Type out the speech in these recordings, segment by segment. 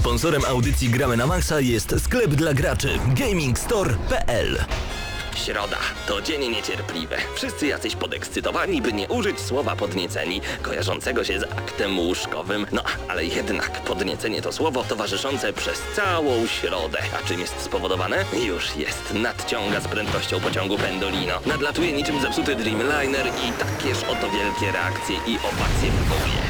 Sponsorem audycji Gramy na Maxa jest sklep dla graczy GamingStore.pl Środa to dzień niecierpliwy. Wszyscy jacyś podekscytowani, by nie użyć słowa podnieceni, kojarzącego się z aktem łóżkowym. No, ale jednak podniecenie to słowo towarzyszące przez całą środę. A czym jest spowodowane? Już jest. Nadciąga z prędkością pociągu Pendolino. Nadlatuje niczym zepsuty Dreamliner i takież oto wielkie reakcje i owacje wywołuje.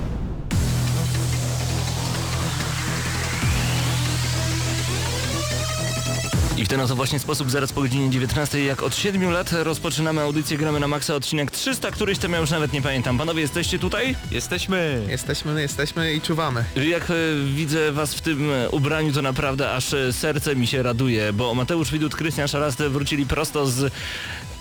I w ten oto właśnie sposób zaraz po godzinie 19, jak od 7 lat rozpoczynamy audycję Gramy na Maxa, odcinek 300, któryś tam ja już nawet nie pamiętam. Panowie, jesteście tutaj? Jesteśmy! Jesteśmy, jesteśmy i czuwamy. Jak e, widzę was w tym e, ubraniu, to naprawdę aż e, serce mi się raduje, bo Mateusz Widut, Krystian Szaraste wrócili prosto z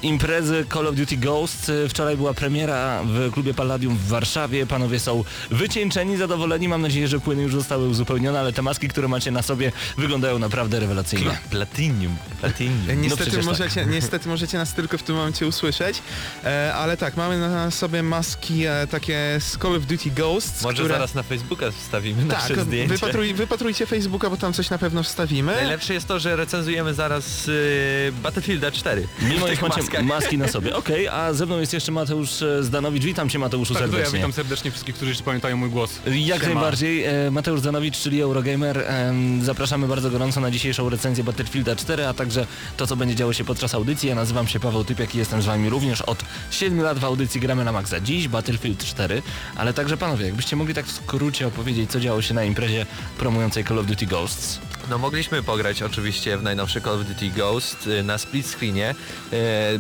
imprezy Call of Duty Ghosts. E, Wczoraj była premiera w klubie Palladium w Warszawie. Panowie są wycieńczeni, zadowoleni. Mam nadzieję, że płyny już zostały uzupełnione, ale te maski, które macie na sobie wyglądają naprawdę rewelacyjnie. Platinum, platinum. Niestety, przecież tak. możecie, niestety możecie nas tylko w tym momencie usłyszeć, e, ale tak, mamy na sobie maski e, takie z Call of Duty Ghosts, Może które... zaraz na Facebooka wstawimy nasze Tak, zdjęcie. wypatruj, wypatrujcie Facebooka, bo tam coś na pewno wstawimy. Najlepsze jest to, że recenzujemy zaraz y, Battlefielda 4. Mimo tych macie maskach. maski na sobie. Okej, a ze mną jest jeszcze Mateusz e, Zdanowicz. Witam cię Mateuszu Tak, to ja serdecznie. witam serdecznie wszystkich, którzy jeszcze pamiętają mój głos. Jak Siema. najbardziej. E, Mateusz Zanowicz, czyli Eurogamer. Em, Zapraszamy bardzo gorąco na dzisiejszą recenzję Battlefielda 4, a także to, co będzie działo się podczas audycji. Ja nazywam się Paweł Typiak i jestem z wami również od 7 lat w audycji Gramy na Maxa. Dziś Battlefield 4, ale także panowie, jakbyście mogli tak w skrócie opowiedzieć, co działo się na imprezie promującej Call of Duty Ghosts. No mogliśmy pograć oczywiście w najnowszy Call of Duty Ghost y, na split screenie.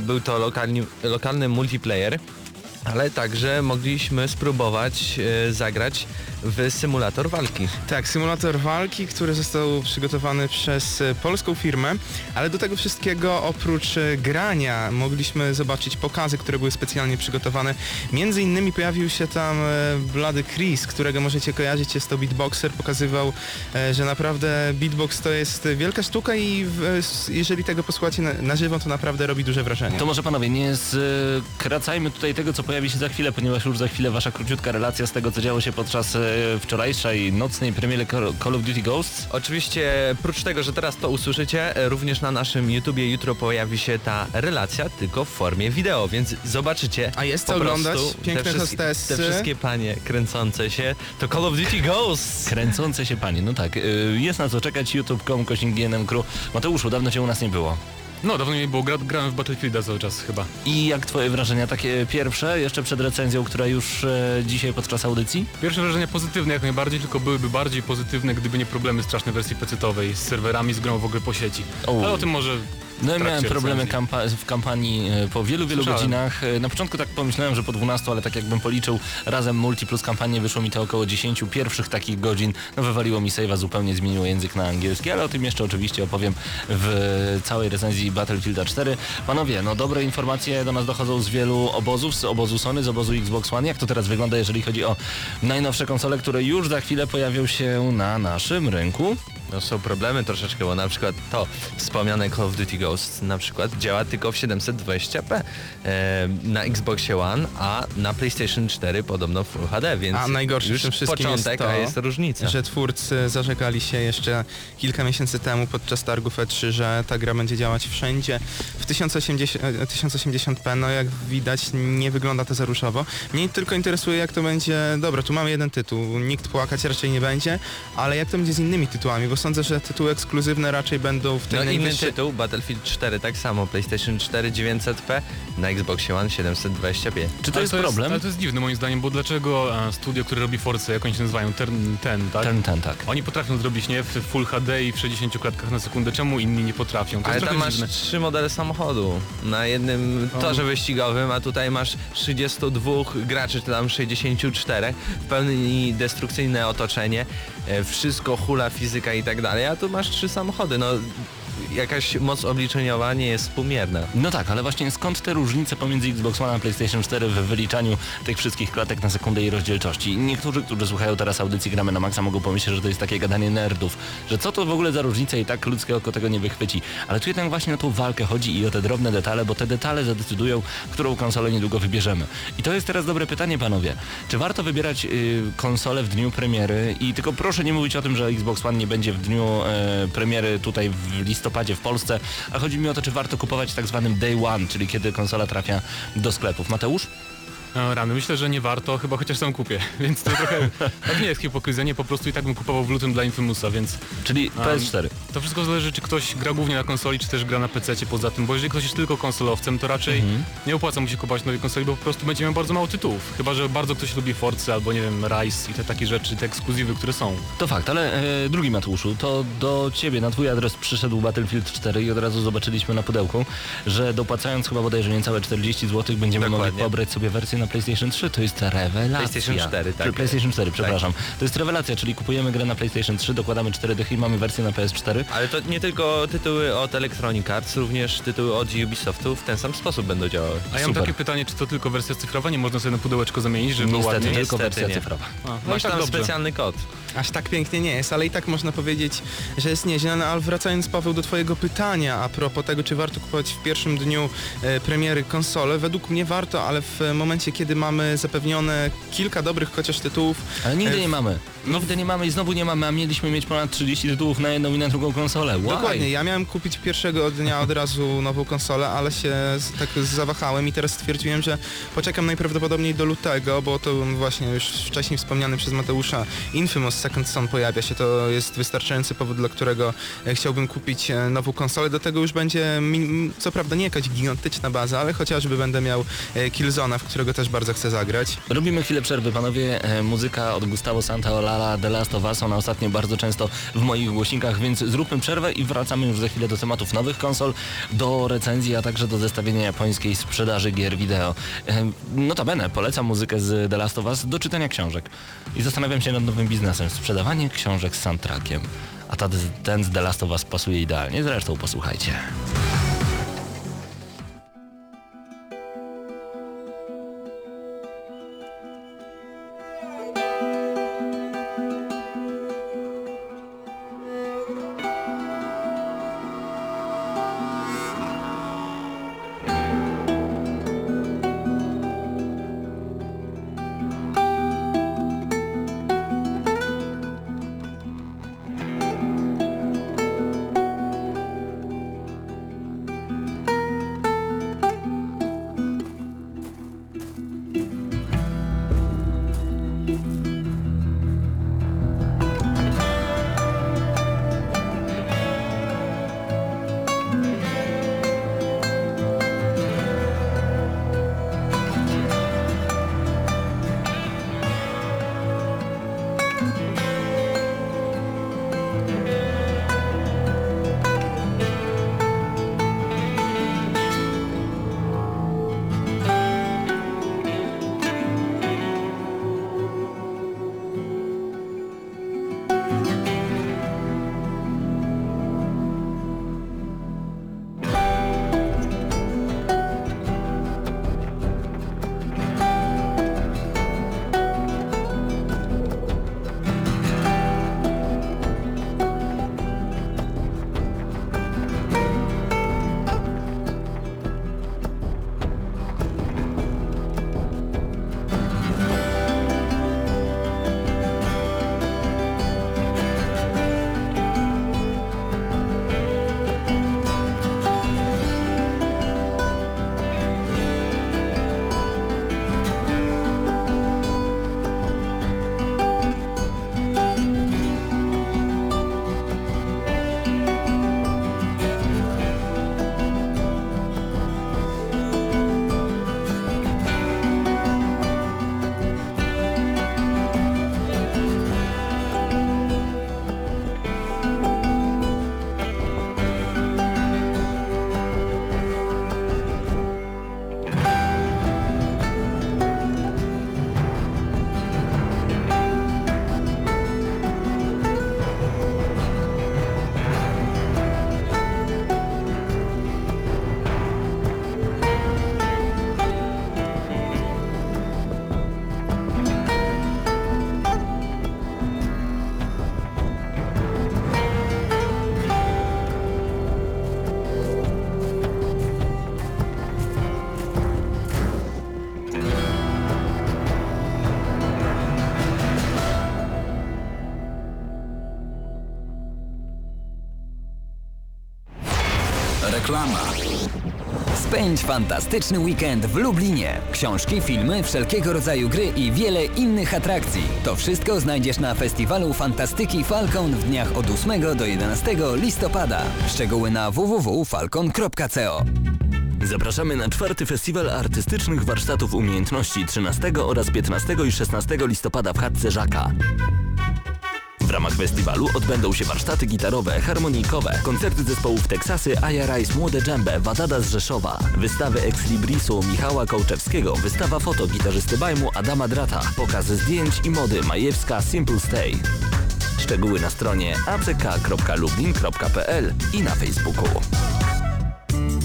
Był to lokalni, lokalny multiplayer. Ale także mogliśmy spróbować y, zagrać w symulator walki. Tak, symulator walki, który został przygotowany przez e, polską firmę, ale do tego wszystkiego oprócz e, grania mogliśmy zobaczyć pokazy, które były specjalnie przygotowane. Między innymi pojawił się tam e, Blady Chris, którego możecie kojarzyć, jest to beatboxer, pokazywał, że naprawdę beatbox to jest wielka sztuka i jeżeli tego posłuchacie na, żywo, to naprawdę robi duże wrażenie. To może panowie, nie skracajmy tutaj tego, co pojawi się za chwilę, ponieważ już za chwilę wasza króciutka relacja z tego, co działo się podczas wczorajszej nocnej premiery Call Call of Duty Ghosts. Oczywiście, prócz tego, że teraz to usłyszycie, również na naszym YouTubie jutro pojawi się ta relacja, tylko w formie wideo, więc zobaczycie. A jest co oglądać? Piękne te, hostessy. te wszystkie panie kręcące się, to Call of Duty Ghosts! Kręcące się panie, no tak, y, jest na co czekać, youtube.com, kośnik GNM Crew. Mateuszu, dawno cię u nas nie było. No, dawno nie było, gra, grałem w Battlefielda cały czas chyba. I jak twoje wrażenia takie pierwsze, jeszcze przed recenzją, która już e, dzisiaj podczas audycji? Pierwsze wrażenia pozytywne jak najbardziej, tylko byłyby bardziej pozytywne, gdyby nie problemy straszne wersji pecetowej z serwerami, z grą w ogóle po sieci. O. Ale o tym może No ja miałem problemy kampa- w kampanii e, po wielu, wielu Słyszałem. godzinach. E, Na początku tak pomyślałem, że po 12, ale tak jakbym policzył razem multi plus kampanię wyszło mi to około 10 pierwszych takich godzin. No wywaliło mi save'a, zupełnie zmieniło język na angielski, ale o tym jeszcze oczywiście opowiem w całej recenzji Battlefielda 4. Panowie, no dobre informacje do nas dochodzą z wielu obozów, z obozu Sony, z obozu Xbox One. Jak to teraz wygląda, jeżeli chodzi o najnowsze konsole, które już za chwilę pojawią się na naszym rynku? No są problemy troszeczkę, bo na przykład to wspomniane Call of Duty Ghost na przykład działa tylko w 720p e, na Xboxie One, a na PlayStation 4 podobno w Full HD, więc A najgorsze w już tym wszystkim początek, jest to, a jest różnica. że twórcy zarzekali się jeszcze kilka miesięcy temu podczas targów E3, że ta gra będzie działać wszędzie w 1080, e, 1080p. No jak widać nie wygląda to za różowo. Mnie tylko interesuje jak to będzie, dobra tu mamy jeden tytuł, nikt płakać raczej nie będzie, ale jak to będzie z innymi tytułami, bo sądzę, że tytuły ekskluzywne raczej będą w tej No inny najwyższej... tytuł, Battlefield 4 tak samo, PlayStation 4 900p, na Xboxie One 720p. Czy to Ale jest problem? ale to jest dziwne moim zdaniem, bo dlaczego e, studio, które robi Force, jak oni się nazywają, ten, ten tak? Ten, ten, tak. Oni potrafią zrobić, nie, w Full HD i w 60 klatkach na sekundę, czemu inni nie potrafią? To Ale jest tam masz dziwne. trzy modele samochodu na jednym torze wyścigowym, a tutaj masz 32 graczy, czy tam 64, w pełni destrukcyjne otoczenie, e, wszystko hula, fizyka i tak dalej, a tu masz trzy samochody, no jakaś moc obliczeniowa nie jest współmierna. No tak, ale właśnie skąd te różnice pomiędzy Xbox One a PlayStation 4 w wyliczaniu tych wszystkich klatek na sekundę i rozdzielczości? Niektórzy, którzy słuchają teraz audycji Gramy na Maxa mogą pomyśleć, że to jest takie gadanie nerdów, że co to w ogóle za różnice i tak ludzkie oko tego nie wychwyci. Ale tu jednak właśnie na tą walkę chodzi i o te drobne detale, bo te detale zadecydują, którą konsolę niedługo wybierzemy. I to jest teraz dobre pytanie, panowie. Czy warto wybierać y, konsolę w dniu premiery? I tylko proszę nie mówić o tym, że Xbox One nie będzie w dniu e, premiery tutaj w listopadzie w Polsce, a chodzi mi o to, czy warto kupować tak zwanym day one, czyli kiedy konsola trafia do sklepów. Mateusz? E, Rany, myślę, że nie warto, chyba chociaż sam kupię, więc to trochę, to nie jest hipokryzja, nie, po prostu i tak bym kupował w lutym dla Infamousa, więc Czyli PS4. to wszystko zależy, czy ktoś gra głównie na konsoli, czy też gra na PC poza tym, bo jeżeli ktoś jest tylko konsolowcem, to raczej nie opłaca mu się kupować nowej konsoli, bo po prostu będzie miał bardzo mało tytułów, chyba, że bardzo ktoś lubi Forcy albo nie wiem, Rise i te takie rzeczy, te ekskluzywy, które są. To fakt, ale e, drugi Mateuszu, to do ciebie, na twój adres przyszedł Battlefield 4 i od razu zobaczyliśmy na pudełku, że dopłacając chyba bodajże niecałe 40 zł będziemy mogli Dokładnie. pobrać sobie wersję na PlayStation 3. To jest rewelacja. PlayStation 4, tak. PlayStation 4, przepraszam. To jest rewelacja, czyli kupujemy grę na PlayStation 3, dokładamy 4 dychy i mamy wersję na PS4. Ale to nie tylko tytuły od Electronic Arts, również tytuły od Ubisoftu w ten sam sposób będą działały. A ja mam Super. takie pytanie, czy to tylko wersja cyfrowa, nie można sobie na pudełeczko zamienić, żeby było Niestety ładnie? tylko Niestety wersja nie. cyfrowa. A, no Masz tak tam dobrze. specjalny kod. Aż tak pięknie nie jest, ale i tak można powiedzieć, że jest nieźle. No, ale wracając Paweł do twojego pytania a propos tego, czy warto kupować w pierwszym dniu e, premiery konsolę, według mnie warto, ale w momencie, kiedy mamy zapewnione kilka dobrych chociaż tytułów, Ale nigdy E, nie mamy. Nigdy nie mamy i znowu nie mamy, a mieliśmy mieć ponad 30 tytułów na jedną i na drugą konsolę. Why? Dokładnie, ja miałem kupić pierwszego dnia od razu nową konsolę, ale się tak zawahałem i teraz stwierdziłem, że poczekam najprawdopodobniej do lutego, bo to właśnie już wcześniej wspomniany przez Mateusza Infamous Second Son pojawia się, to jest wystarczający powód, dla którego e, chciałbym kupić e, nową konsolę. Do tego już będzie, co prawda nie jakaś gigantyczna baza, ale chociażby będę miał e, Killzone'a, w którego też bardzo chcę zagrać. Robimy chwilę przerwy, panowie. Muzyka od Gustavo Santaolala, The Last of Us, ona ostatnio bardzo często w moich głośnikach, więc zróbmy przerwę i wracamy już za chwilę do tematów nowych konsol, do recenzji, a także do zestawienia japońskiej sprzedaży gier wideo. Notabene, polecam muzykę z The Last of Us do czytania książek. I zastanawiam się nad nowym biznesem, sprzedawanie książek z soundtrackiem. A ten z The Last of Us pasuje idealnie, zresztą posłuchajcie. Reklama. Spędź fantastyczny weekend w Lublinie. Książki, filmy, wszelkiego rodzaju gry i wiele innych atrakcji. To wszystko znajdziesz na festiwalu Fantastyki Falcon w dniach od 8 do 11 listopada. Szczegóły na www.falcon.co. Zapraszamy na czwarty Festiwal Artystycznych Warsztatów Umiejętności 13 oraz 15 i 16 listopada w Chatce Żaka. W ramach festiwalu odbędą się warsztaty gitarowe, harmonijkowe, koncerty zespołów Teksasy, Aya Rice, Młode Dżembe, Wadada z Rzeszowa, wystawy Ex Librisu Michała Kołczewskiego, wystawa foto gitarzysty Bajmu Adama Drata, pokazy zdjęć i mody Majewska Simple Stay. Szczegóły na stronie ack.lublin.pl i na Facebooku.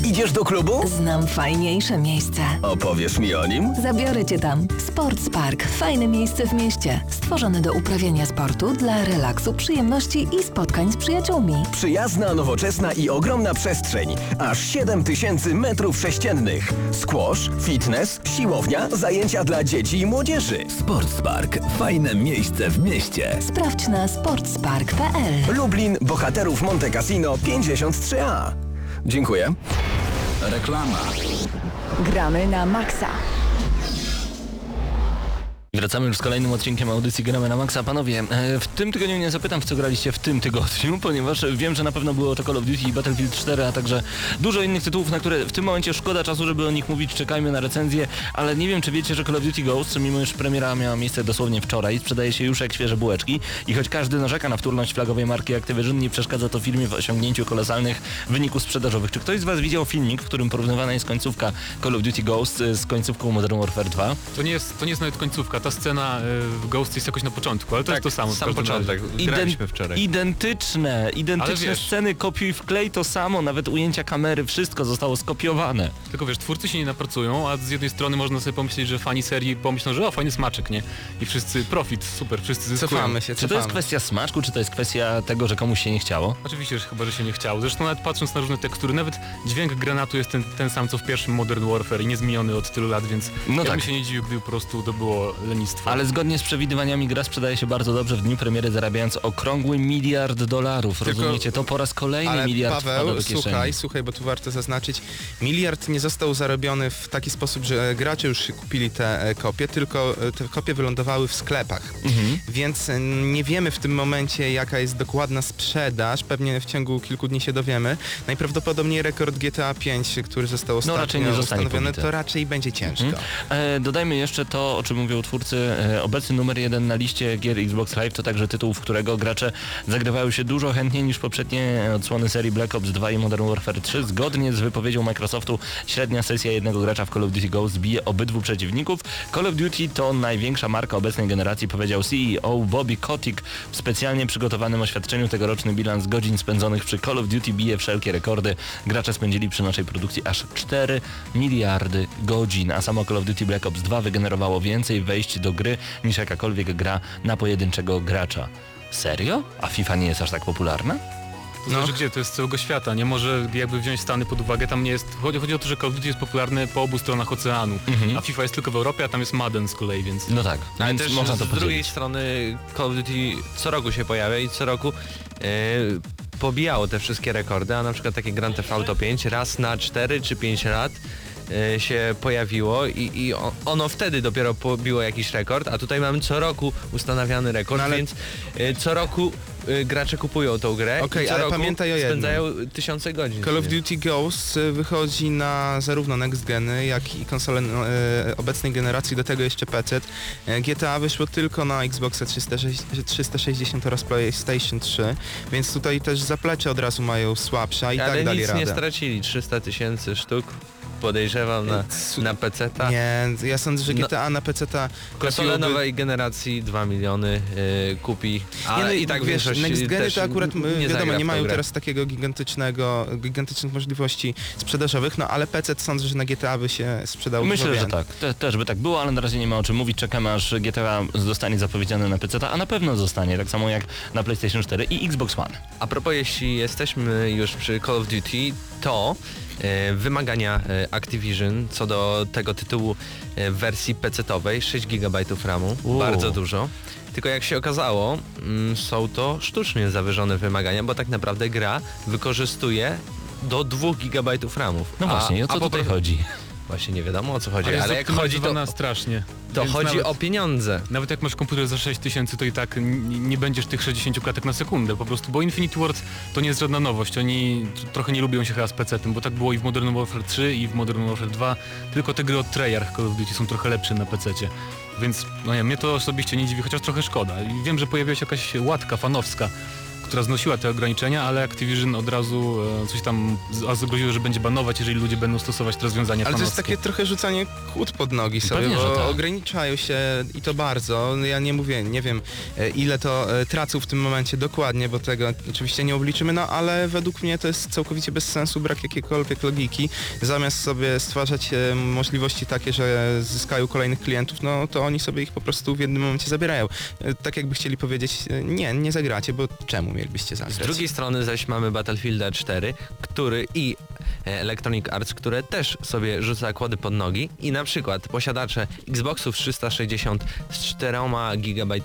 Idziesz do klubu? Znam fajniejsze miejsce. Opowiesz mi o nim? Zabiorę cię tam. Sports Park. Fajne miejsce w mieście. Stworzone do uprawiania sportu dla relaksu, przyjemności i spotkań z przyjaciółmi. Przyjazna, nowoczesna i ogromna przestrzeń. Aż 7000 metrów sześciennych. Squash, fitness, siłownia, zajęcia dla dzieci i młodzieży. Sportspark. Fajne miejsce w mieście. Sprawdź na sportspark.pl. Lublin, Bohaterów Monte Cassino 53A. Dziękuję. Reklama. Gramy na maksa. Wracamy już z kolejnym odcinkiem audycji Gramy na Maxa. Panowie, e, w tym tygodniu nie zapytam, w co graliście w tym tygodniu, ponieważ wiem, że na pewno było to Call of Duty i Battlefield 4, a także dużo innych tytułów, na które w tym momencie szkoda czasu, żeby o nich mówić, czekajmy na recenzję, ale nie wiem, czy wiecie, że Call of Duty Ghost, mimo iż premiera miała miejsce dosłownie wczoraj, sprzedaje się już jak świeże bułeczki i choć każdy narzeka na wtórność flagowej marki Activision, nie przeszkadza to firmie w osiągnięciu kolosalnych wyników sprzedażowych. Czy ktoś z Was widział filmik, w którym porównywana jest końcówka Call of Duty Ghost e, z końcówką Modern Warfare 2? To nie jest, to nie jest nawet końcówka, ta scena y, w Ghost jest jakoś na początku, ale to jest to samo. sam początek. razie. Graliśmy wczoraj. Identyczne, identyczne sceny, kopiuj wklej to samo, nawet ujęcia kamery, wszystko zostało skopiowane. Tylko wiesz, twórcy się nie napracują, a z jednej strony można sobie pomyśleć, że fani serii pomyślą, że o, fajny smaczek, nie? I wszyscy, profit, super, wszyscy zyskują. Cofamy się, Czy to cofamy. jest kwestia smaczku, czy to jest kwestia tego, że komuś się nie chciało? Oczywiście, że chyba, że się nie chciało. Zresztą nawet patrząc na różne tekstury, nawet dźwięk granatu jest ten, ten sam, co w pierwszym Modern Warfare i niezmieniony od tylu lat, więc No ja tak. bym się nie dziwił, gdyby po prostu to było Ale zgodnie z przewidywaniami gra sprzedaje się bardzo dobrze w dniu premiery, zarabiając okrągły miliard dolarów. Tylko- Rozumiecie? To po raz kolejny Ale miliard Paweł, słuchaj, słuchaj, bo tu warto zaznaczyć, miliard nie został zarobiony w taki sposób, że gracze już kupili te e, kopie, tylko e, te kopie wylądowały w sklepach. Mhm. Więc e, nie wiemy w tym momencie, jaka jest dokładna sprzedaż, pewnie w ciągu kilku dni się dowiemy. Najprawdopodobniej rekord GTA 5, który został ostatnio No, raczej nie ustanowiony, to raczej będzie ciężko. Mhm. E, dodajmy jeszcze to, o czym mówią twórcy. E, obecny numer jeden na liście gier Xbox Live to także tytuł, w którego gracze zagrywają się dużo chętniej niż poprzednie odsłony serii Black Ops 2 i Modern Warfare 3. Zgodnie z wypowiedzią Microsoftu średnia sesja jednego gracza w Call of Duty Ghost bije obydwu przeciwników. Call of Duty to największa marka obecnej generacji, powiedział CEO Bobby Kotick w specjalnie przygotowanym oświadczeniu. Tegoroczny bilans godzin spędzonych przy Call of Duty bije wszelkie rekordy. Gracze spędzili przy naszej produkcji aż 4 miliardy godzin, a samo Call of Duty Black Ops 2 wygenerowało więcej wejść do gry niż jakakolwiek gra na pojedynczego gracza. Serio? A FIFA nie jest aż tak popularna? To zależy gdzie, to jest z całego świata, nie może jakby wziąć Stany pod uwagę, tam nie jest, chodzi, chodzi o to, że Call of Duty jest popularny po obu stronach oceanu, a FIFA jest tylko w Europie, a tam jest Madden z kolei, więc... No tak, Ale więc też można z to drugiej podzielić. strony Call of Duty co roku się pojawia i co roku e, pobijało te wszystkie rekordy, a na przykład takie Grand Theft Auto 5 raz na 4 czy 5 lat się pojawiło i, i ono wtedy dopiero pobiło jakiś rekord, a tutaj mamy co roku ustanawiany rekord, No ale- więc e, co roku e, gracze kupują tą grę Okej, i co ale roku pamiętaj o jednym. spędzają tysiące godzin. Call of. Duty Ghost wychodzi na zarówno next geny, jak i konsole no, e, obecnej generacji, do tego jeszcze PC. E, GTA wyszło tylko na Xboxa 360 360 oraz PlayStation 3, więc tutaj też zaplecze od razu mają słabsze, i Ale tak dali nic radę. nie stracili, 300 tysięcy sztuk podejrzewam na, na PC-ta. Nie, ja sądzę, że No- GTA na PC ta Konsole nowej generacji 2 miliony y, kupi, a nie, no, i tak wiesz, większość Next Geny to akurat n- y, nie wiadomo, nie mają teraz takiego gigantycznego, gigantycznych możliwości sprzedażowych, no ale PC sądzę, że na GTA by się sprzedał Myślę, że tak. Te, też by tak było, ale na razie nie ma o czym mówić. Czekamy aż GTA zostanie zapowiedziane na PC, a na pewno zostanie, tak samo jak na PlayStation 4 i Xbox One. A propos, jeśli jesteśmy już przy Call of Duty, to wymagania e, Activision co do tego tytułu e, w wersji PC-owej 6 GB RAMu, Uuu. bardzo dużo. Tylko jak się okazało, mm, są to sztucznie zawyżone wymagania, bo tak naprawdę gra wykorzystuje do 2 GB RAMów. No właśnie, i o co tutaj chodzi? Właśnie nie wiadomo o co chodzi, Ale, ale, jak chodzi to, strasznie. to chodzi nawet, o pieniądze. Nawet jak masz komputer za 6000, to i tak nie będziesz tych 60 klatek na sekundę po prostu, bo Infinity Ward to nie jest żadna nowość. Oni trochę nie lubią się chyba z PC-tem, bo tak było i w Modern Warfare 3 i w Modern Warfare 2, tylko te gry od Treyarch Call of Duty są trochę lepsze na PC-cie. Więc no nie, mnie to osobiście nie dziwi, chociaż trochę szkoda. I wiem, że pojawiła się jakaś łatka fanowska, która znosiła te ograniczenia, ale Activision od razu e, coś tam zagroziło, że będzie banować, jeżeli ludzie będą stosować te rozwiązania Ale to jest takie trochę rzucanie kłód pod nogi sobie, Pewnie, bo tak. ograniczają się i to bardzo. No Ja nie mówię, nie wiem e, ile to e, tracą w tym momencie dokładnie, bo tego oczywiście nie obliczymy, no ale według mnie to jest całkowicie bez sensu, brak jakiejkolwiek logiki. Zamiast sobie stwarzać możliwości takie, że zyskają kolejnych klientów, no to oni sobie ich po prostu w jednym momencie zabierają. Tak jakby chcieli powiedzieć, nie, nie zagracie, bo czemu mielibyście zagrać? Z drugiej strony zaś mamy Battlefielda 4, który i e, Electronic Arts, które też sobie rzuca kłody pod nogi i na przykład posiadacze Xboxów 360 z 4 GB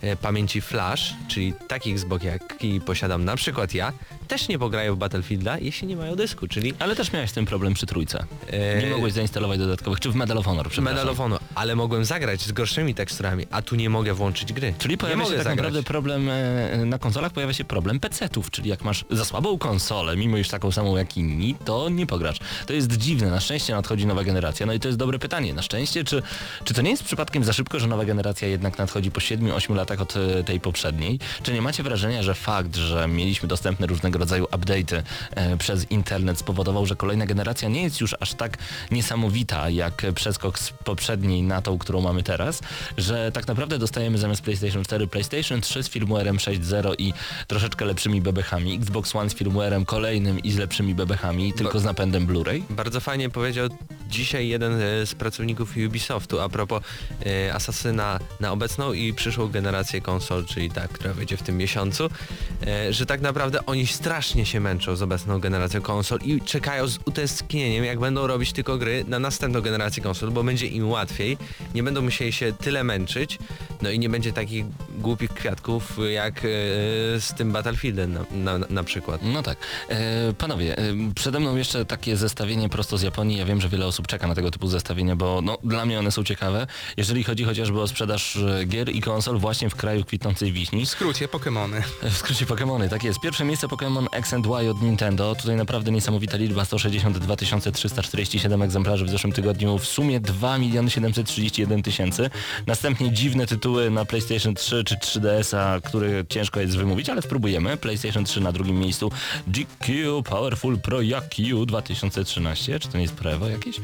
e, pamięci flash, czyli taki Xbox jaki posiadam na przykład ja, też nie pograją w Battlefielda, jeśli nie mają dysku, czyli Ale też miałeś ten problem przy trójce. e, Nie mogłeś zainstalować dodatkowych, czy w Medal of Honor, przepraszam. Medal of Honor, ale mogłem zagrać z gorszymi teksturami, a tu nie mogę włączyć gry. Czyli nie pojawia się mogę tak zagrać. naprawdę problem e, na konsolach, pojawia się problem PC-ów, czyli jak masz za słabą konsolę, mimo iż taką samą jak inni, to nie pograsz. To jest dziwne, na szczęście nadchodzi nowa generacja, no i to jest dobre pytanie, na szczęście, czy, czy to nie jest przypadkiem za szybko, że nowa generacja jednak nadchodzi po 7-8 latach od e, tej poprzedniej? Czy nie macie wrażenia, że fakt, że mieliśmy dostępne różnego rodzaju update'y e, przez internet spowodował, że kolejna generacja nie jest już aż tak niesamowita jak przeskok z poprzedniej na tą, którą mamy teraz, że tak naprawdę dostajemy zamiast PlayStation 4 PlayStation 3 z firmwarem 6.0 i troszeczkę lepszymi bebechami, Xbox One z firmwarem kolejnym i z lepszymi bebechami, tylko z napędem Blu-ray. Bardzo fajnie powiedział dzisiaj jeden e, z pracowników Ubisoftu a propos e, Asasyna na obecną i przyszłą generację konsol, czyli ta, która wyjdzie w tym miesiącu, e, że tak naprawdę oni strasznie się męczą z obecną generacją konsol i czekają z utęsknieniem, jak będą robić tylko gry na następną generację konsol, bo będzie im łatwiej, nie będą musieli się tyle męczyć, no i nie będzie takich głupich kwiatków jak e, z tym Battlefieldem na, na, na przykład. No tak. E, panowie, e, przede mną jeszcze takie zestawienie prosto z Japonii. Ja wiem, że wiele osób czeka na tego typu zestawienia, bo no, dla mnie one są ciekawe. Jeżeli chodzi chociażby o sprzedaż e, gier i konsol właśnie w kraju kwitnącej wiśni. W skrócie, Pokémony. W skrócie Pokémony, tak jest. Pierwsze miejsce Pokémon X and Y od Nintendo. Tutaj naprawdę niesamowita liczba, 162 347 egzemplarzy w zeszłym tygodniu. W sumie 2 731 tysięcy. Następnie dziwne tytuły na PlayStation 3 czy 3DS-a, które ciężko jest wymówić, ale spróbujemy. PlayStation 3 na drugim miejscu. GQ Powerful Pro Yaku 2013. Czy to nie jest Pro Evo jakieś?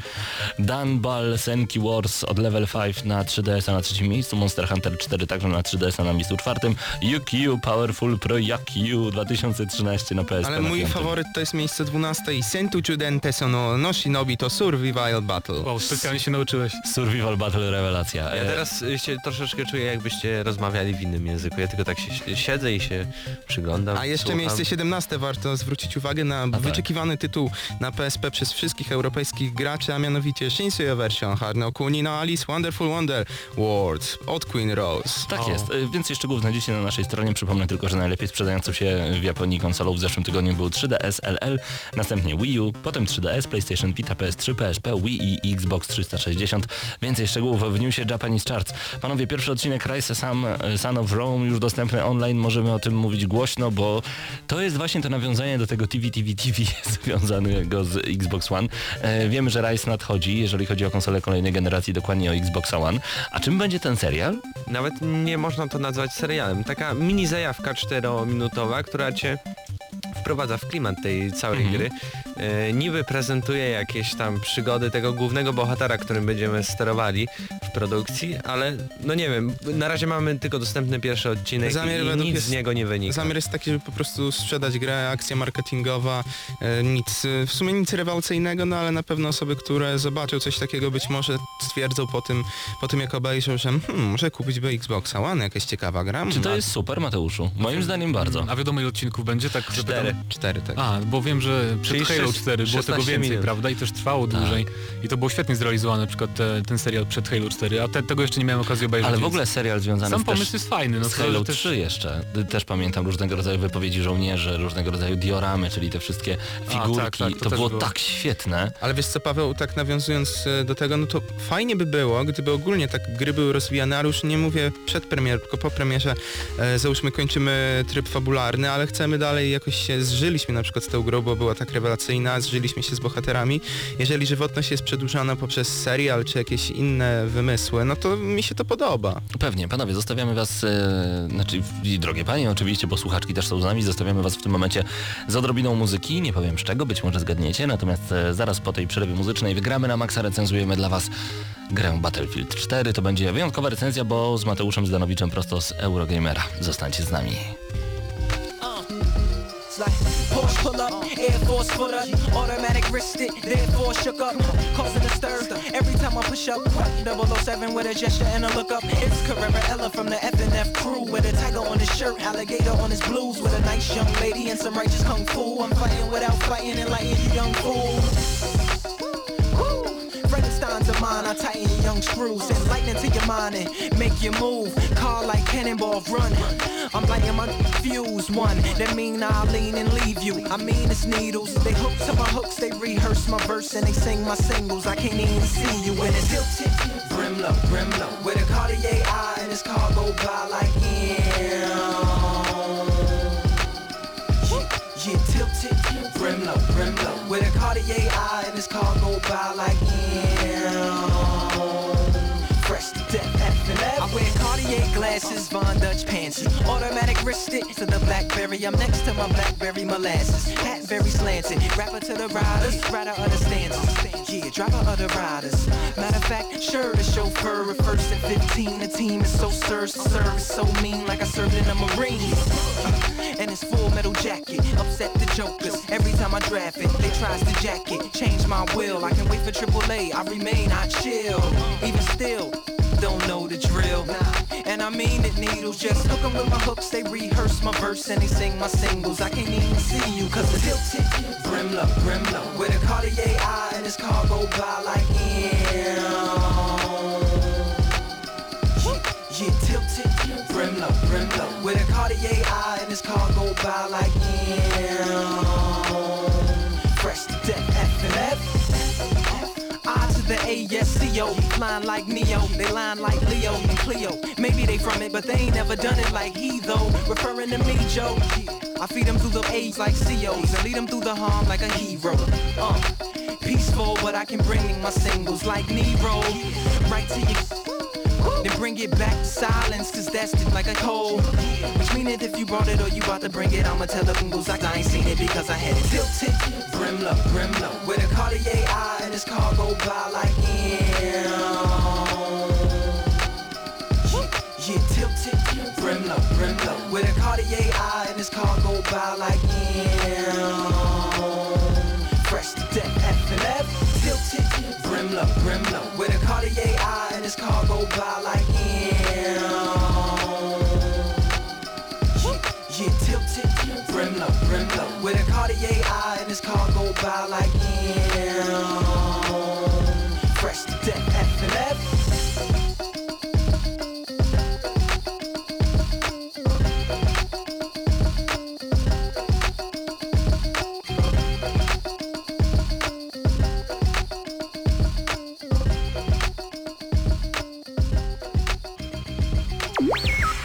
Dunball Senki Wars od Level 5 na 3DS-a na trzecim miejscu. Monster Hunter 4 także na 3DS-a na miejscu czwartym. UQ Powerful Pro Yaku 2013 na PSP Ale na mój piątym. faworyt to jest miejsce 12 Sentu Chudente sono no shinobi to survival battle. Wow, specjalnie się nauczyłeś. Survival Battle rewelacja. Ja teraz y, się troszeczkę czuję, jakbyście rozmawiali w innym języku. Ja tylko tak się siedzę i się przyglądam. A jeszcze słucham. miejsce 17 warto zwrócić uwagę na tak. wyczekiwany tytuł na PSP przez wszystkich europejskich graczy, a mianowicie Shinsuyo version Harno Kuni no Alice Wonderful Wonder World od Queen Rose. Tak O. jest. E, Więcej szczegółów znajdziecie na naszej stronie. Przypomnę tylko, że najlepiej sprzedającą się w Japonii konsolą w zeszłym tygodniu był 3DS LL, następnie Wii U, potem 3DS, PlayStation Vita, PS3, PSP, Wii i Xbox 360. Więcej szczegółów w newsie Japanese Charts. Panowie, pierwszy odcinek Rise Sam, Son of Rome już dostępny online. Możemy o tym mówić głośno, bo to jest właśnie to nawiązanie do tego TV, TV, TV związanego z Xbox One. E, wiemy, że Rise nadchodzi, jeżeli chodzi o konsolę kolejnej generacji, dokładnie o Xbox One. A czym będzie ten serial? Nawet nie można to nazwać serialem. Taka mini zajawka 4-minutowa, która cię wprowadza w klimat tej całej Mhm. gry. E, niby prezentuje jakieś tam przygody tego głównego bohatera, którym będziemy sterowali w produkcji, ale no nie wiem, na razie mamy tylko dostępny pierwszy odcinek Zamiar i nic jest- z niego nie wynika. Zamiar jest taki, żeby po prostu sprzedać grę, akcja marketingowa, e, nic, e, w sumie nic rewelacyjnego, no ale na pewno osoby, które zobaczą coś takiego, być może stwierdzą po tym, po tym jak obejrzą, że hmm, muszę kupić by Xboxa One, jakaś ciekawa gra. Czy to Hmm, jest super, Mateuszu? Moim zdaniem bardzo. A wiadomo ile odcinków będzie? Tak zapytam. Cztery. Cztery, tak. A, bo wiem, że przed Halo sześć- 4 było tego 16 więcej, minut. prawda? I też trwało Tak. dłużej. I to było świetnie zrealizowane, na przykład te, ten serial przed Halo 4 4, a te, tego jeszcze nie miałem okazji obejrzeć. Ale w ogóle serial związany Sam z też pomysł jest fajny. No, z to, Halo też, 3 jeszcze. Y, Też pamiętam różnego rodzaju wypowiedzi żołnierzy, różnego rodzaju dioramy, czyli te wszystkie figurki. tak, tak, to to było było. tak świetne. Ale wiesz co Paweł, tak nawiązując e, do tego, no to fajnie by było, gdyby ogólnie tak gry były rozwijane, ale już nie mówię przed premierą, tylko po premierze, e, załóżmy kończymy tryb fabularny, ale chcemy dalej jakoś się zżyliśmy na przykład z tą grą, bo była tak rewelacyjna, zżyliśmy się z bohaterami. Jeżeli żywotność jest przedłużana poprzez serial czy jakieś inne wymysły, no to mi się to podoba. Pewnie, panowie, zostawiamy was, e, znaczy i drogie panie oczywiście, bo słuchaczki też są z nami, zostawiamy was w tym momencie z odrobiną muzyki, nie powiem z czego, być może zgadniecie, natomiast e, zaraz po tej przerwie muzycznej wygramy na maksa, recenzujemy dla was grę Battlefield 4. To będzie wyjątkowa recenzja, bo z Mateuszem Zdanowiczem prosto z Eurogamera. Zostańcie z nami. Like Porsche pull up, Air Force foot up, automatic wrist it, therefore shook up, causing a stir. Every time I push up, 007 with a gesture and a look up. It's Carrera Ella from the F&F crew with a tiger on his shirt, alligator on his blues with a nice young lady and some righteous kung fu. I'm fighting without fighting, enlighten you young fool. Woo! Frankenstein's mine, I tighten your young screws and lightning to your mind and make you move. Car like cannonball run. I'm lighting my fuse one. That mean I'll lean and leave you. I mean it's needles. They hook to my hooks, they rehearse my verse and they sing my singles. I can't even see you when it's tilted. Brimlow, Brimlow. With a Cartier eye and his car go by like yeah. With a Cartier eye and his car go by like yeah. I wear Cartier glasses, Von Dutch pants. Automatic wrist it to the Blackberry. I'm next to my Blackberry molasses. Hat very slanted. Rapper to the riders, rider stanzas. Yeah, driver of the riders. Matter of fact, sure, the chauffeur at first at 15. The team is so served, service so mean, like I served in the Marines. Uh, and his full metal jacket upset the jokers. Every time I draft it, they tries to jack it. Change my will. I can wait for AAA. I remain, I chill. Even still, don't know the drill. And I mean it, needles. Just hook 'em with my hooks. They rehearse my verse and they sing my singles. I can't even see you cause it's tilted. Brimlow, Brimlow. With a Cartier eye and his car go by like yeah. Yeah, tilted. Brimlow, Brimlow. With a Cartier eye and his car go by like yeah. Fresh to death, F and F. The ASCO, flying like Neo, they line like Leo and Cleo. Maybe they from it, but they ain't never done it like he though. Referring to me, Joe. I feed them through the A's like COs and lead them through the harm like a hero. Uh, peaceful, but I can bring my singles like Nero. Right to you. Then bring it back to silence, cause that's just like a cold. Which mean that if you brought it or you about to bring it, I'ma tell the bingles like I ain't seen it because I had it tilted. Brimlow, Brimlow, with a Cartier eye and his car go by like yeah. Yeah, tilted. Brimlow, Brimlow, with a Cartier eye and his car go by like yeah. Fresh to death, F and F, tilted. Brimlow, Brimlow, with a Cartier eye and his car go by like yeah. Yeah, tilted. Brimlow, Brimlow, with a Cartier eye and his car go by like yeah. Fresh to death, F and F.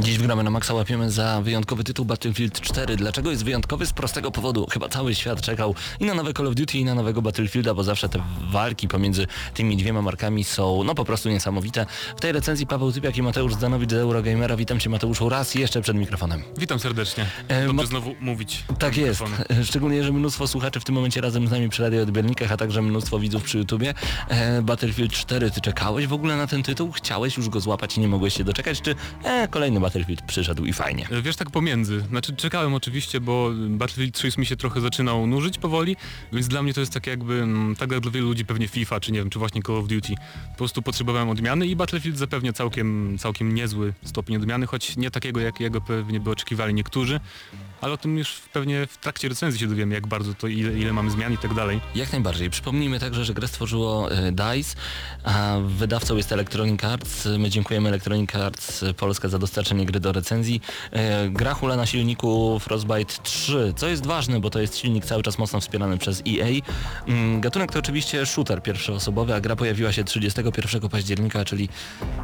Dziś w gramy na maksa łapiemy za wyjątkowy tytuł Battlefield 4. Dlaczego jest wyjątkowy? Z prostego powodu. Chyba cały świat czekał i na nowe Call of Duty i na nowego Battlefielda, bo zawsze te walki pomiędzy tymi dwiema markami są no po prostu niesamowite. W tej recenzji Paweł Typiak i Mateusz Zdanowicz z Eurogamera. Witam Cię Mateuszu raz jeszcze przed mikrofonem. Witam serdecznie. E, Dobrze ma- znowu mówić. Tak jest. mikrofonu. Szczególnie, że mnóstwo słuchaczy w tym momencie razem z nami przy radioodbiornikach, a także mnóstwo widzów przy YouTubie. E, Battlefield 4, ty czekałeś w ogóle na ten tytuł? Chciałeś już go złapać i nie mogłeś się doczekać? Czy e, kolejny Battlefield przyszedł i fajnie? E, Wiesz, tak pomiędzy. Znaczy czekałem oczywiście, bo Battlefield 3 mi się trochę zaczynał nużyć powoli, więc dla mnie to jest tak jakby, mm, tak jak dla wielu ludzi pewnie FIFA, czy nie wiem, czy właśnie Call of Duty. Po prostu potrzebowałem odmiany i Battlefield zapewnia całkiem, całkiem niezły stopień odmiany, choć nie takiego, jakiego pewnie by oczekiwali niektórzy. Ale o tym już pewnie w trakcie recenzji się dowiemy, jak bardzo to, ile, ile mamy zmian i tak dalej. Jak najbardziej. Przypomnijmy także, że grę stworzyło e, DICE, a wydawcą jest Electronic Arts. My dziękujemy Electronic Arts Polska za dostarczenie gry do recenzji. E, Gra hula na silniku Frostbite 3, co jest ważne, bo to jest silnik cały czas mocno wspierany przez EA. Mm, Gatunek to oczywiście shooter pierwszoosobowy, a gra pojawiła się 31 października, czyli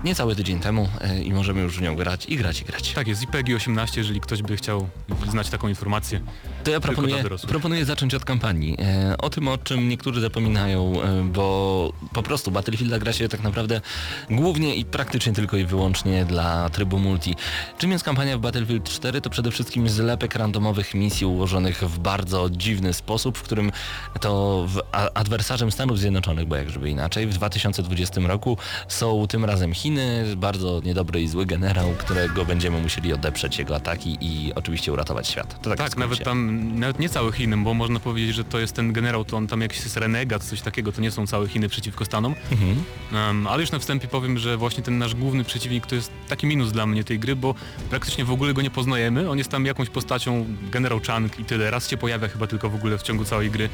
niecały tydzień temu e, i możemy już w nią grać i grać i grać. Tak jest, IPEGI 18, jeżeli ktoś by chciał znać taką informację. To ja proponuję, proponuję zacząć od kampanii. E, o tym, o czym niektórzy zapominają, e, bo po prostu Battlefielda gra się tak naprawdę głównie i praktycznie tylko i wyłącznie dla trybu multi. Czym jest kampania w Battlefield 4? To przede wszystkim zlepek randomowych misji ułożonych w bardzo dziwny sposób, w którym to w, a, adwersarzem Stanów Zjednoczonych, bo jak żeby inaczej, w 2020 roku są tym razem Chiny, bardzo niedobry i zły generał, którego będziemy musieli odeprzeć jego ataki i oczywiście uratować świat. To tak, Tak, nawet tam, nawet nie całe Chiny, bo można powiedzieć, że to jest ten generał, to on tam jakiś jest renegat, coś takiego, to nie są całe Chiny przeciwko Stanom. Mhm. Em, ale już na wstępie powiem, że właśnie ten nasz główny przeciwnik to jest taki minus dla mnie tej gry, bo praktycznie w ogóle go nie poznajemy. On jest tam jakąś postacią, generał Chang i tyle. Raz się pojawia chyba tylko w ogóle w ciągu całej gry.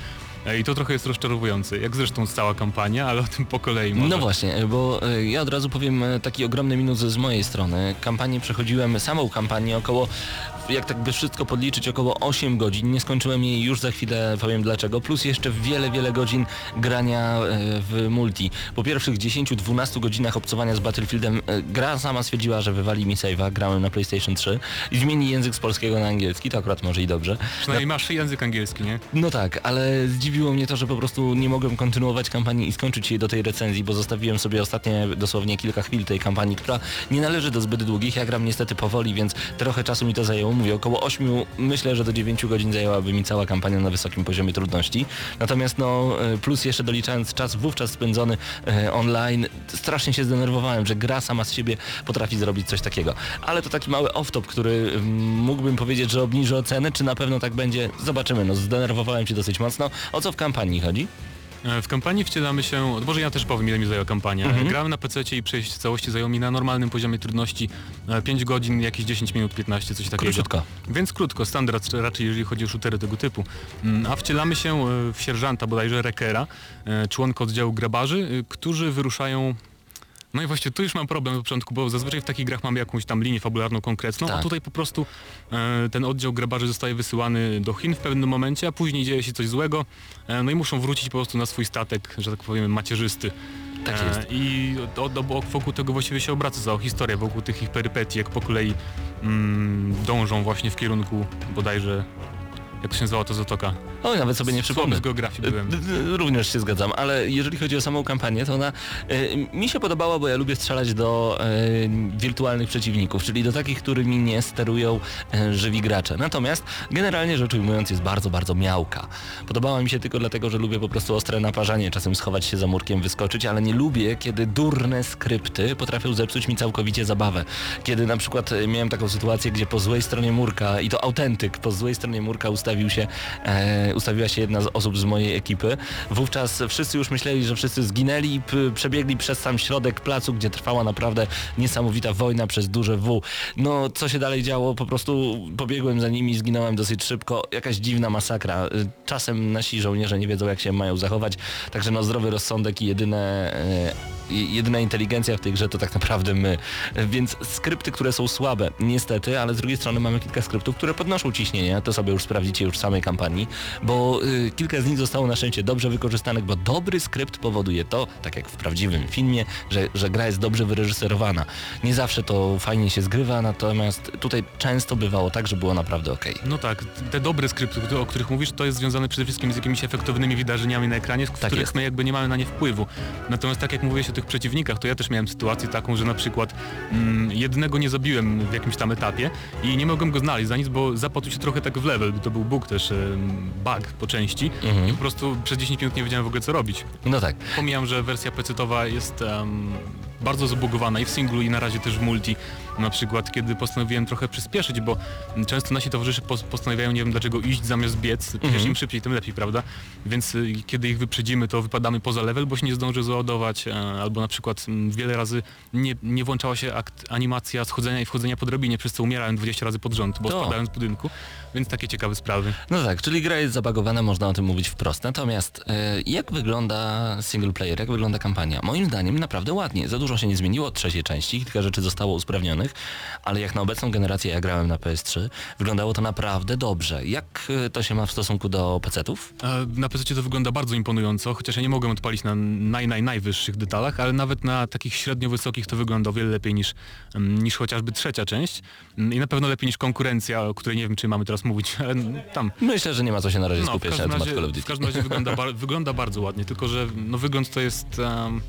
E, I to trochę jest rozczarowujące, jak zresztą cała kampania, ale o tym po kolei może. No właśnie, bo e, ja od razu powiem e, taki ogromny minus z mojej strony. Kampanię przechodziłem, samą kampanię około, jak tak by wszystko podliczyć, około 8 godzin. Nie skończyłem jej już za chwilę, powiem dlaczego. Plus jeszcze wiele, wiele godzin grania e, w multi. Po pierwszych 10-12 godzinach obcowania z Battlefieldem e, gra sama stwierdziła, że wywali mi save'a, grałem na PlayStation 3 i zmieni język z polskiego na angielski, to akurat może i dobrze. Przynajmniej masz język angielski, nie? No tak, ale zdziwiło mnie to, że po prostu nie mogłem kontynuować kampanii i skończyć jej do tej recenzji, bo zostawiłem sobie ostatnie dosłownie kilka chwil tej kampanii, która nie należy do zbyt długich. Ja gram niestety powoli, więc trochę czasu mi to zajęło. Mówię około 8, myślę, że do 9 godzin zajęłaby mi cała kampania na wysokim poziomie trudności. Natomiast no e, plus jeszcze doliczając czas wówczas spędzony e, online, strasznie się zdenerwowałem, że gra sama z siebie potrafi zrobić coś takiego. Ale to taki mały off-top, który mógłbym powiedzieć, że obniży ocenę, czy na pewno tak będzie? Zobaczymy. No zdenerwowałem się dosyć mocno. O co w kampanii chodzi? E, W kampanii wcielamy się, może ja też powiem ile mi zajęła kampania. Mhm. Grałem na PC i przejść całości zajęło mi na normalnym poziomie trudności e, 5 godzin, jakieś 10 minut, 15, coś takiego. Króciutko. Więc krótko, standard raczej jeżeli chodzi o shootery tego typu. Mm, A wcielamy się e, w sierżanta bodajże Rekera, e, członka oddziału grabarzy, e, którzy wyruszają no i właśnie tu już mam problem na początku, bo zazwyczaj w takich grach mamy jakąś tam linię fabularną konkretną, a Tak. tutaj po prostu e, ten oddział grabarzy zostaje wysyłany do Chin w pewnym momencie, a później dzieje się coś złego, e, no i muszą wrócić po prostu na swój statek, że tak powiem, macierzysty. Tak jest. I od, od, wokół tego właściwie się obraca cała historia, wokół tych ich perypetii, jak po kolei mm, dążą właśnie w kierunku bodajże, jak to się nazywa to zatoka? Oj, nawet sobie nie przypomnę. z geografii byłem. Również się zgadzam, ale jeżeli chodzi o samą kampanię, to ona e, mi się podobała, bo ja lubię strzelać do e, wirtualnych przeciwników, czyli do takich, którymi nie sterują e, żywi gracze. Natomiast generalnie rzecz ujmując jest bardzo, bardzo miałka. Podobała mi się tylko dlatego, że lubię po prostu ostre naparzanie, czasem schować się za murkiem, wyskoczyć, ale nie lubię, kiedy durne skrypty potrafią zepsuć mi całkowicie zabawę. Kiedy na przykład miałem taką sytuację, gdzie po złej stronie murka, i to autentyk, po złej stronie murka ustawił się, e, ustawiła się jedna z osób z mojej ekipy. Wówczas wszyscy już myśleli, że wszyscy zginęli i przebiegli przez sam środek placu, gdzie trwała naprawdę niesamowita wojna przez duże W. No, co się dalej działo? Po prostu pobiegłem za nimi, zginąłem dosyć szybko. Jakaś dziwna masakra. Czasem nasi żołnierze nie wiedzą, jak się mają zachować, także no zdrowy rozsądek i jedyne... e, jedyna inteligencja w tej grze to tak naprawdę my. Więc skrypty, które są słabe, niestety, ale z drugiej strony mamy kilka skryptów, które podnoszą ciśnienie, to sobie już sprawdzicie już w samej kampanii, bo y, kilka z nich zostało na szczęście dobrze wykorzystanych, bo dobry skrypt powoduje to, tak jak w prawdziwym filmie, że, że gra jest dobrze wyreżyserowana. Nie zawsze to fajnie się zgrywa, natomiast tutaj często bywało tak, że było naprawdę okej. No tak, te dobre skrypty, o których mówisz, to jest związane przede wszystkim z jakimiś efektownymi wydarzeniami na ekranie, z których jest. my jakby nie mamy na nie wpływu. Natomiast tak jak mówiłeś o tych przeciwnikach, to ja też miałem sytuację taką, że na przykład mm, jednego nie zabiłem w jakimś tam etapie i nie mogłem go znaleźć za nic, bo zapadł się trochę tak w level, to był bug też, bug po części Mhm. i po prostu przez 10 minut nie wiedziałem w ogóle co robić. No tak. Pomijam, że wersja PC-towa jest em, bardzo zabugowana i w singlu i na razie też w multi. Na przykład, kiedy postanowiłem trochę przyspieszyć, bo często nasi towarzysze pos- postanawiają, nie wiem dlaczego, iść zamiast biec. Przecież im szybciej, tym lepiej, prawda? Więc y, kiedy ich wyprzedzimy, to wypadamy poza level, bo się nie zdąży załadować, e, albo na przykład m, wiele razy nie, nie włączała się animacja schodzenia i wchodzenia po drabinie, przez co umierałem 20 razy pod rząd, bo To. spadałem z budynku, więc takie ciekawe sprawy. No tak, czyli gra jest zabagowana, można o tym mówić wprost. Natomiast e, jak wygląda single player, jak wygląda kampania? Moim zdaniem naprawdę ładnie. Za dużo się nie zmieniło od trzeciej części, kilka rzeczy zostało usprawnionych, ale jak na obecną generację ja grałem na PS3, wyglądało to naprawdę dobrze. Jak e, to się ma w stosunku do PC-ów? E, Na PC to wygląda bardzo imponująco, chociaż ja nie mogę odpalić na naj, naj, najwyższych detalach, ale nawet na takich średnio wysokich to wygląda o wiele lepiej niż, mm, niż chociażby trzecia część Mm, i na pewno lepiej niż konkurencja, o której nie wiem czy mamy teraz mówić, ale tam Myślę, że nie ma co się na razie no, w skupiać na temat Call of w Duty. każdym razie wygląda, bar- wygląda bardzo ładnie, tylko że no, wygląd to jest em,